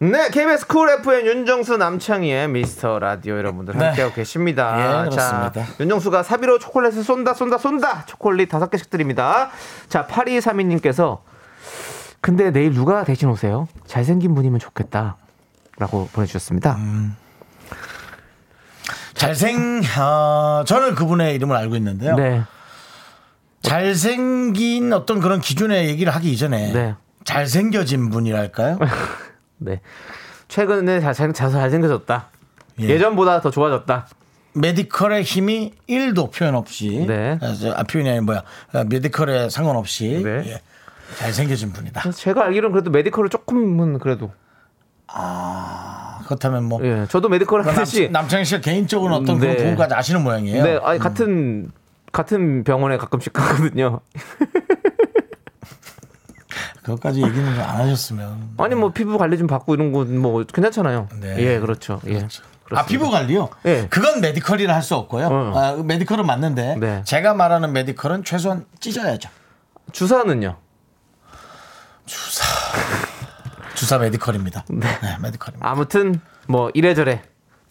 S2: 네, KBS 쿨 FM 윤정수 남창희의 미스터 라디오 여러분들
S1: 네.
S2: 함께하고 계십니다.
S1: 예.
S2: 자, 윤정수가 사비로 초콜릿을 쏜다, 쏜다, 쏜다! 초콜릿 다섯 개씩 드립니다. 자, 8232님께서 근데 내일 누가 대신 오세요? 잘생긴 분이면 좋겠다. 라고 보내주셨습니다.
S1: 음. 잘생 어, 저는 그분의 이름을 알고 있는데요.
S2: 네.
S1: 잘생긴 어떤 그런 기준의 얘기를 하기 이전에
S2: 네.
S1: 잘생겨진 분이랄까요?
S2: 네. 최근에 잘, 잘, 잘생겨졌다.
S1: 예.
S2: 예. 전보다더 좋아졌다.
S1: 메디컬의 힘이 1도 표현 없이
S2: 네.
S1: 아, 저, 아, 표현이 아니 뭐야 아, 메디컬에 상관없이
S2: 네.
S1: 예, 잘생겨진 분이다.
S2: 제가 알기로는 그래도 메디컬을 조금은 그래도.
S1: 그렇다면 뭐
S2: 예. 저도 메디컬을
S1: 남,
S2: 하듯이.
S1: 남 창희 씨가 개인적으로 어떤
S2: 네.
S1: 그런 부분까지 아시는 모양이에요.
S2: 네. 아니, 같은, 같은 병원에 가끔씩 가거든요.
S1: 그것까지 얘기는 안 하셨으면.
S2: 아니, 뭐 피부 관리 좀 받고 이런 건 뭐 괜찮잖아요.
S1: 네.
S2: 예, 그렇죠. 예.
S1: 아
S2: 그렇습니다.
S1: 피부 관리요?
S2: 예.
S1: 그건 메디컬이라 할 수 없고요.
S2: 어.
S1: 아, 메디컬은 맞는데
S2: 네.
S1: 제가 말하는 메디컬은 최소한 찢어야죠.
S2: 주사는요?
S1: 주사 메디컬입니다. 네, 메디컬입니다.
S2: 아무튼 뭐 이래저래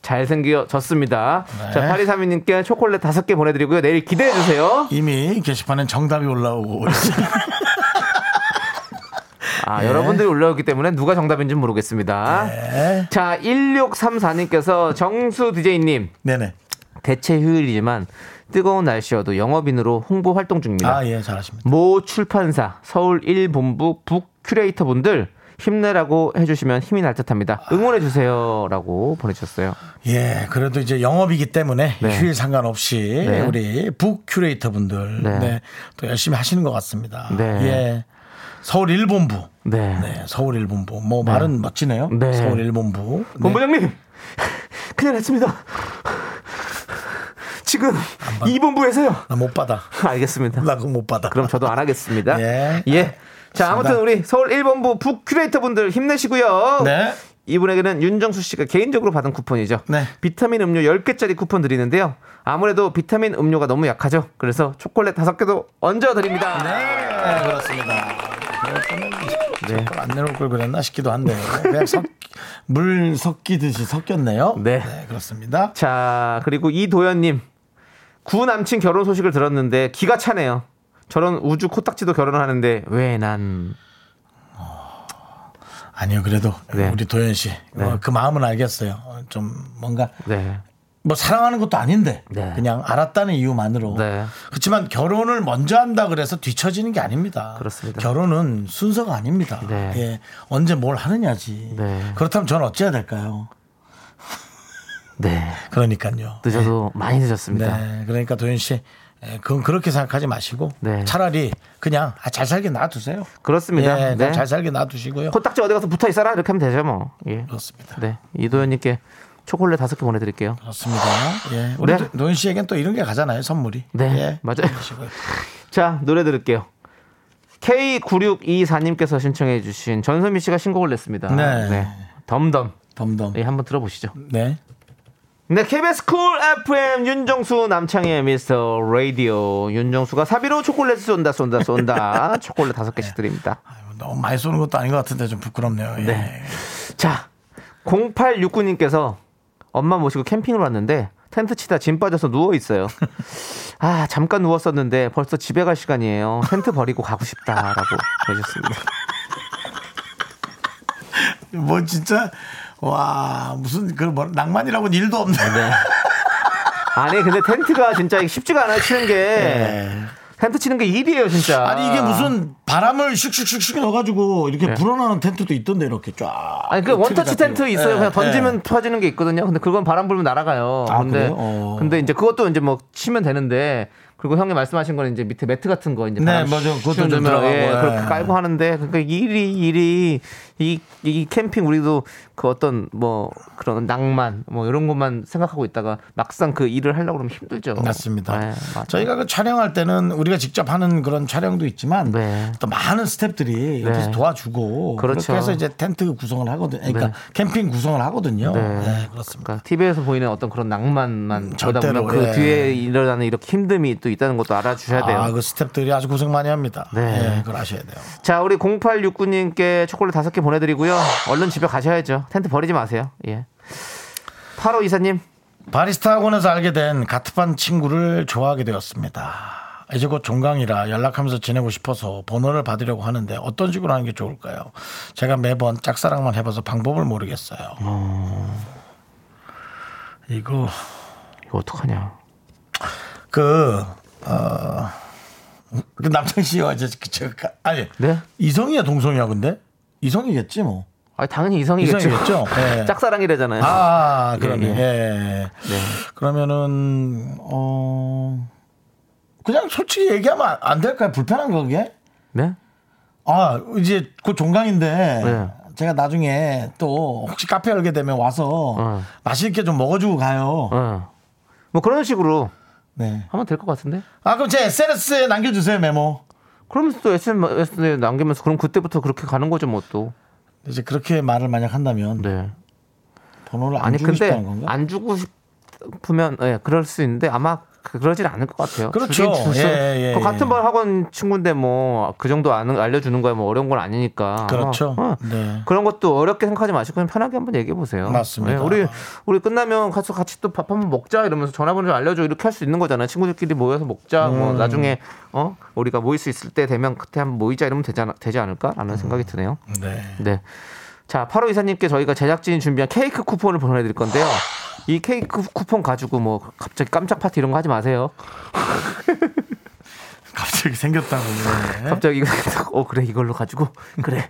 S2: 잘생겨졌습니다.
S1: 네.
S2: 자, 8232님께 초콜릿 다섯 개 보내드리고요. 내일 기대해 주세요.
S1: 이미 게시판엔 정답이 올라오고 있어요.
S2: 아,
S1: 네.
S2: 여러분들이 올라오기 때문에 누가 정답인지 모르겠습니다.
S1: 네.
S2: 자, 1634님께서 정수 DJ님,
S1: 네네.
S2: 대체 휴일이지만 뜨거운 날씨여도 영업인으로 홍보 활동 중입니다.
S1: 아, 예, 잘하십니다.
S2: 모 출판사 서울 1본부 book 큐레이터 분들 힘내라고 해주시면 힘이 날 듯합니다. 응원해 주세요라고 보내주셨어요.
S1: 예, 그래도 이제 영업이기 때문에
S2: 네.
S1: 휴일 상관없이
S2: 네.
S1: 우리 book 큐레이터 분들
S2: 네.
S1: 네. 또 열심히 하시는 것 같습니다.
S2: 네.
S1: 예. 서울 1본부.
S2: 네.
S1: 네, 서울 1본부. 뭐 말은 멋지네요.
S2: 네.
S1: 서울 1본부. 네.
S2: 본부장님, 큰일 났습니다. 지금 2본부에서요.
S1: 나 못 받아.
S2: 알겠습니다.
S1: 나 그거 못 받아.
S2: 그럼 저도 안 하겠습니다.
S1: 예.
S2: 자, 아무튼. 우리 서울 1본부 book 큐레이터 분들 힘내시고요.
S1: 네.
S2: 이분에게는 윤정수 씨가 개인적으로 받은 쿠폰이죠.
S1: 네.
S2: 비타민 음료 10개짜리 쿠폰 드리는데요. 아무래도 비타민 음료가 너무 약하죠. 그래서 초콜릿 5개도 얹어 드립니다.
S1: 네, 그렇습니다.
S2: 네.
S1: 안 내놓을 걸 그랬나 싶기도 한데요. 그냥 섞, 물 섞이듯이 섞였네요.
S2: 네.
S1: 그렇습니다.
S2: 자, 그리고 이도현님. 구 남친 결혼 소식을 들었는데 기가 차네요. 저런 우주 코딱지도 결혼을 하는데 왜 난.
S1: 아니요, 그래도
S2: 네.
S1: 우리 도현 씨. 어, 그 마음은 알겠어요. 어, 좀 뭔가
S2: 네.
S1: 뭐 사랑하는 것도 아닌데
S2: 네.
S1: 그냥 알았다는 이유만으로
S2: 네.
S1: 그렇지만 결혼을 먼저 한다 그래서 뒤처지는 게 아닙니다.
S2: 그렇습니다.
S1: 결혼은 순서가 아닙니다.
S2: 네.
S1: 예. 언제 뭘 하느냐지.
S2: 네.
S1: 그렇다면 저는 어찌해야 될까요?
S2: 네.
S1: 그러니까요.
S2: 늦어도 많이 늦었습니다.
S1: 네. 그러니까 도현 씨 예, 그건 그렇게 생각하지 마시고
S2: 네.
S1: 차라리 그냥 아, 잘 살게 놔두세요.
S2: 그렇습니다.
S1: 예,
S2: 네.
S1: 잘 살게 놔두시고요.
S2: 코딱지 어디 가서 붙어 있어라 이렇게 하면 되죠 뭐. 예.
S1: 그렇습니다.
S2: 네. 이도현님께 초콜릿 다섯 개 보내드릴게요.
S1: 그렇습니다. 예. 우리
S2: 네.
S1: 도현 씨에겐 또 이런 게 가잖아요. 선물이.
S2: 네.
S1: 예.
S2: 맞아요. 자, 노래 들을게요. K9624님께서 신청해주신 전소미 씨가 신곡을 냈습니다.
S1: 네.
S2: DUMB DUMB.
S1: DUMB DUMB.
S2: 예, 한번 들어보시죠.
S1: 네.
S2: 네, KBS 쿨 FM 윤정수 남창희의 미스터 라디오 윤정수가 사비로 초콜릿 쏜다 쏜다 쏜다 초콜릿 다섯 개씩 드립니다.
S1: 너무 많이 쏘는 것도 아닌 것 같은데 좀 부끄럽네요. 예.
S2: 네. 자, 0869님께서 엄마 모시고 캠핑을 왔는데 텐트 치다 짐 빠져서 누워 있어요. 아, 잠깐 누웠었는데 벌써 집에 갈 시간이에요. 텐트 버리고 가고 싶다라고 보내셨습니다.
S1: 뭐 진짜 와 무슨 그 뭐 낭만이라고는 일도 없네.
S2: 네. 아니 근데 텐트가 진짜 쉽지가 않아요 치는 게
S1: 예.
S2: 텐트 치는 게 일이에요, 진짜.
S1: 아니 이게 무슨 바람을 슉슉슉슉 넣어가지고 이렇게
S2: 네.
S1: 불어나는 텐트도 있던데 이렇게 쫙.
S2: 아니 그 원터치
S1: 틀이
S2: 텐트. 있어요.
S1: 예,
S2: 그냥 던지면
S1: 예.
S2: 터지는 게 있거든요. 근데 그건 바람 불면 날아가요.
S1: 아,
S2: 근데?
S1: 어.
S2: 근데 이제 그것도 이제 뭐 치면 되는데 그리고 형이 말씀하신 거는 이제 밑에 매트 같은 거 이제
S1: 네, 맞아요. 그것도 좀 들어가고,
S2: 예,
S1: 예.
S2: 그렇게 깔고 하는데 그러니까 일이 일이 이, 이 캠핑 우리도 그 어떤 뭐 그런 낭만 뭐 이런 것만 생각하고 있다가 막상 그 일을 하려고 그러면 힘들죠.
S1: 맞습니다.
S2: 네.
S1: 저희가 그 촬영할 때는 우리가 직접 하는 그런 촬영도 있지만
S2: 네.
S1: 또 많은 스탭들이 옆에서 도와주고
S2: 그렇죠.
S1: 그렇게 해서 이제 텐트 구성을 하거든요. 그러니까
S2: 네.
S1: 캠핑 구성을 하거든요.
S2: 네.
S1: 네, 그렇습니다.
S2: 그러니까 TV에서 보이는 어떤 그런 낭만만 보다
S1: 절대로,
S2: 보면 그
S1: 예.
S2: 뒤에 일어나는 이렇게 힘듦이 또 있다는 것도 알아주셔야 돼요.
S1: 아, 그 스탭들이 아주 고생 많이 합니다.
S2: 네.
S1: 네. 그걸 아셔야 돼요.
S2: 자, 우리 0869님께 초콜릿 다섯 개 보내드리고요. 얼른 집에 가셔야죠. 텐트 버리지 마세요. 예. 8호 이사님.
S1: 바리스타 학원에서 알게 된 가트반 친구를 좋아하게 되었습니다. 이제 곧 종강이라 연락하면서 지내고 싶어서 번호를 받으려고 하는데 어떤 식으로 하는 게 좋을까요? 제가 매번 짝사랑만 해봐서 방법을 모르겠어요. 이거
S2: 이거 어떡하냐.
S1: 그, 어, 그 남창 씨와 이제 그 제가 아니
S2: 네?
S1: 이성이야 동성이야 근데 이성이겠지 뭐.
S2: 아, 당연히 이성이겠죠.
S1: 이성이겠죠? 네.
S2: 짝사랑이래잖아요.
S1: 아, 그러네.
S2: 예,
S1: 예.
S2: 네.
S1: 그러면은 어 그냥 솔직히 얘기하면 안- 안 될까요? 불편한 거 그게?
S2: 네?
S1: 아 이제 곧 종강인데
S2: 네.
S1: 제가 나중에 또 혹시 카페 열게 되면 와서
S2: 어.
S1: 맛있게 좀 먹어주고 가요.
S2: 어. 뭐 그런 식으로
S1: 네.
S2: 하면 될 것 같은데?
S1: 아 그럼 제 SNS에 남겨주세요 메모.
S2: 그러면서 또 SNS에 남기면서 그럼 그때부터 그렇게 가는 거죠, 뭐 또.
S1: 이제 그렇게 말을 만약 한다면
S2: 네.
S1: 번호를 안
S2: 아니,
S1: 주고 싶다는 건가?
S2: 안 주고 싶으면, 예, 그럴 수 있는데 아마 그- 그러진 않을 것 같아요.
S1: 그렇죠.
S2: 주죠.
S1: 예, 예,
S2: 그
S1: 예.
S2: 같은 반 학원 친구인데 뭐 그 정도 아는, 알려주는 거야 뭐 어려운 건 아니니까.
S1: 그렇죠.
S2: 어, 어.
S1: 네.
S2: 그런 것도 어렵게 생각하지 마시고 그냥 편하게 한번 얘기해 보세요.
S1: 맞습니다.
S2: 예, 우리 우리 끝나면 같이 같이 또 밥 한번 먹자 이러면서 전화번호 좀 알려줘 이렇게 할 수 있는 거잖아요. 친구들끼리 모여서 먹자. 뭐
S1: 음.
S2: 나중에 어 우리가 모일 수 있을 때 되면 그때 한번 모이자 이러면 되지, 않, 되지 않을까라는 생각이 드네요.
S1: 네.
S2: 네. 자, 8호 이사님께 저희가 제작진이 준비한 케이크 쿠폰을 보내드릴 건데요. 이 케이크 쿠폰 가지고 뭐 갑자기 깜짝 파티 이런 거 하지 마세요.
S1: 갑자기 생겼다고. 네.
S2: 갑자기 이거 어 그래 이걸로 가지고 그래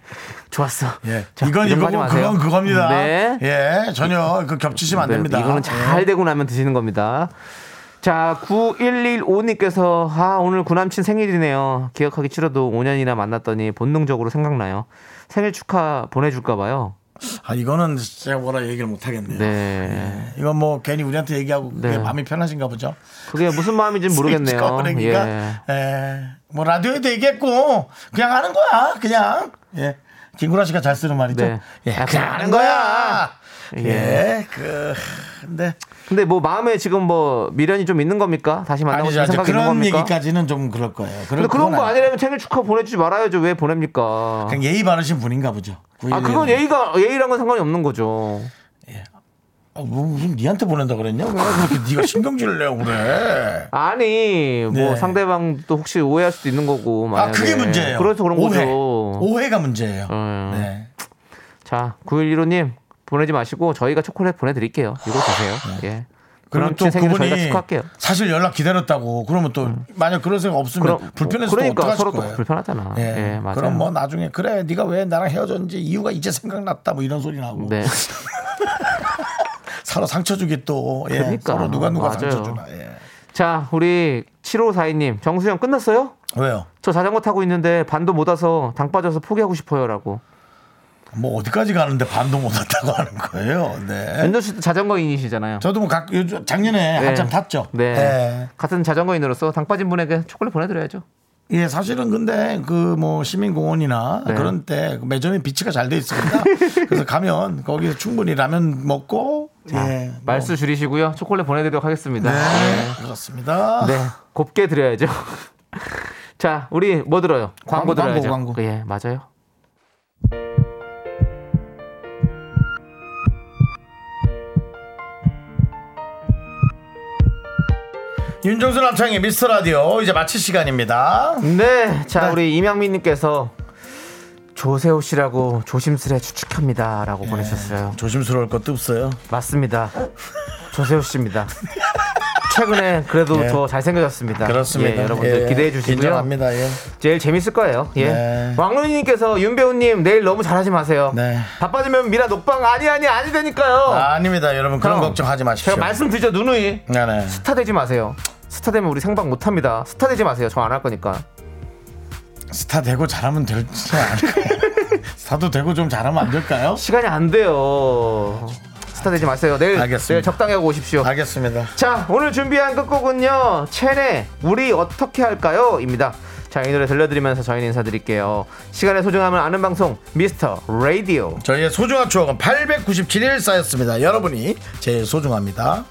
S2: 좋았어.
S1: 예.
S2: 자,
S1: 이건
S2: 이런 거
S1: 이거고
S2: 하지 마세요.
S1: 그건 그겁니다.
S2: 네.
S1: 예. 전혀 그 겹치시면 안
S2: 네,
S1: 됩니다.
S2: 이거는 잘
S1: 예.
S2: 되고 나면 드시는 겁니다. 자, 9115님께서 아, 오늘 구남친 생일이네요. 기억하기 싫어도 5년이나 만났더니 본능적으로 생각나요. 생일 축하 보내줄까 봐요.
S1: 아 이거는 제가 뭐라 얘기를 못 하겠네요.
S2: 네.
S1: 이건 뭐 괜히 우리한테 얘기하고 그게
S2: 네.
S1: 마음이 편하신가 보죠.
S2: 그게 무슨 마음인지는 모르겠네요.
S1: 그러니까
S2: 예.
S1: 예. 뭐 라디오에도 얘기했고 그냥 하는 거야. 그냥 예. 김구라 씨가 잘 쓰는 말이죠.
S2: 네.
S1: 예.
S2: 아,
S1: 그냥 하는 거야.
S2: 예.
S1: 예. 그 근데
S2: 근데 뭐 마음에 지금 뭐 미련이 좀 있는 겁니까? 다시 만나고
S1: 아니죠.
S2: 싶은 생각이 있는
S1: 그런
S2: 겁니까?
S1: 얘기까지는 좀 그럴 거예요.
S2: 근데 그런 거 아니라면 생일 축하 보내주지 말아야죠. 왜 보냅니까?
S1: 그냥 예의 바르신 분인가 보죠.
S2: 아 그건 예의가 예의랑은 상관이 없는 거죠.
S1: 아, 뭐 무슨 니한테 보낸다 그랬냐? 왜 그렇게 네가 신경질을 내고 그래?
S2: 아니 뭐
S1: 네.
S2: 상대방도 혹시 오해할 수도 있는 거고
S1: 아
S2: 만약에.
S1: 그게 문제예요.
S2: 그래서 그런
S1: 오해.
S2: 거죠.
S1: 오해가 문제예요.
S2: 음.
S1: 네.
S2: 자 9115님 보내지 마시고 저희가 초콜릿 보내드릴게요. 이거 드세요. 예.
S1: 네. 그리고
S2: 그럼
S1: 또 그분이. 사실 연락 기다렸다고 그러면 또 만약 그런 생각 없으면
S2: 그럼
S1: 불편해서
S2: 그러니까
S1: 또
S2: 서로 또
S1: 거예요?
S2: 불편하잖아.
S1: 예.
S2: 예, 맞아요.
S1: 그럼 뭐 나중에 그래 네가 왜 나랑 헤어졌는지 이유가 이제 생각났다 뭐 이런 소리 나고
S2: 네.
S1: 서로 상처 주기 또 예.
S2: 그러니까.
S1: 서로 누가 누가
S2: 맞아요.
S1: 상처 주나 예.
S2: 자 우리 7542님 정수영 끝났어요?
S1: 왜요?
S2: 저 자전거 타고 있는데 반도 못 와서 당 빠져서 포기하고 싶어요라고.
S1: 뭐 어디까지 가는데 반도 못 왔다고 하는 거예요. 네.
S2: 윤정 씨도 자전거인이시잖아요.
S1: 저도 뭐 각, 요즘 작년에
S2: 네.
S1: 한참 탔죠.
S2: 네.
S1: 예.
S2: 같은 자전거인으로서 당 빠진 분에게 초콜릿 보내드려야죠.
S1: 예, 사실은 근데 그 뭐 시민공원이나
S2: 네.
S1: 그런 때그 매점에 비치가 잘 돼 있습니다. 그래서 가면 거기서 충분히 라면 먹고 예, 뭐,
S2: 말수 줄이시고요. 초콜릿 보내드리도록 하겠습니다.
S1: 네, 그렇습니다.
S2: 네. 곱게 드려야죠. 자, 우리 뭐 들어요? 광고,
S1: 광고,
S2: 들어야죠.
S1: 광고.
S2: 예, 맞아요.
S1: 윤정수 남창의 미스터 라디오 이제 마칠 시간입니다.
S2: 네. 자,
S1: 네.
S2: 우리 이명민님께서 조세호 씨라고 조심스레 추측합니다. 라고 보내셨어요.
S1: 조심스러울 것도 없어요.
S2: 맞습니다. 조세호 씨입니다. 최근에 그래도
S1: 예.
S2: 더 잘생겨졌습니다.
S1: 그렇습니다.
S2: 예, 여러분들
S1: 예,
S2: 기대해 주시고요.
S1: 인정합니다. 예.
S2: 제일 재밌을 거예요. 예.
S1: 네.
S2: 왕론이님께서 윤 배우님 내일 너무 잘하지 마세요.
S1: 네.
S2: 바빠지면 미라 녹방 아니 아니 아니 되니까요.
S1: 아, 아닙니다. 여러분 그런
S2: 형,
S1: 걱정하지 마십시오.
S2: 제가 말씀드리죠 누누이
S1: 네네.
S2: 스타 되지 마세요. 스타 되면 우리 생방 못 합니다. 스타 되지 마세요. 저 안 할 거니까.
S1: 스타 되고 잘하면 되지 않을까요? 스타도 되고 좀 잘하면 안 될까요?
S2: 시간이 안 돼요. 스타 되지 마세요. 내일
S1: 알겠습니다.
S2: 내일 적당히 하고 오십시오.
S1: 알겠습니다.
S2: 자 오늘 준비한 끝곡은요 첸의 우리 어떻게 할까요? 입니다 자 이 노래 들려드리면서 저희는 인사드릴게요 시간의 소중함을 아는 방송 미스터 라디오
S1: 저희의 소중한 추억은 897일 쌓였습니다. 여러분이 제일 소중합니다.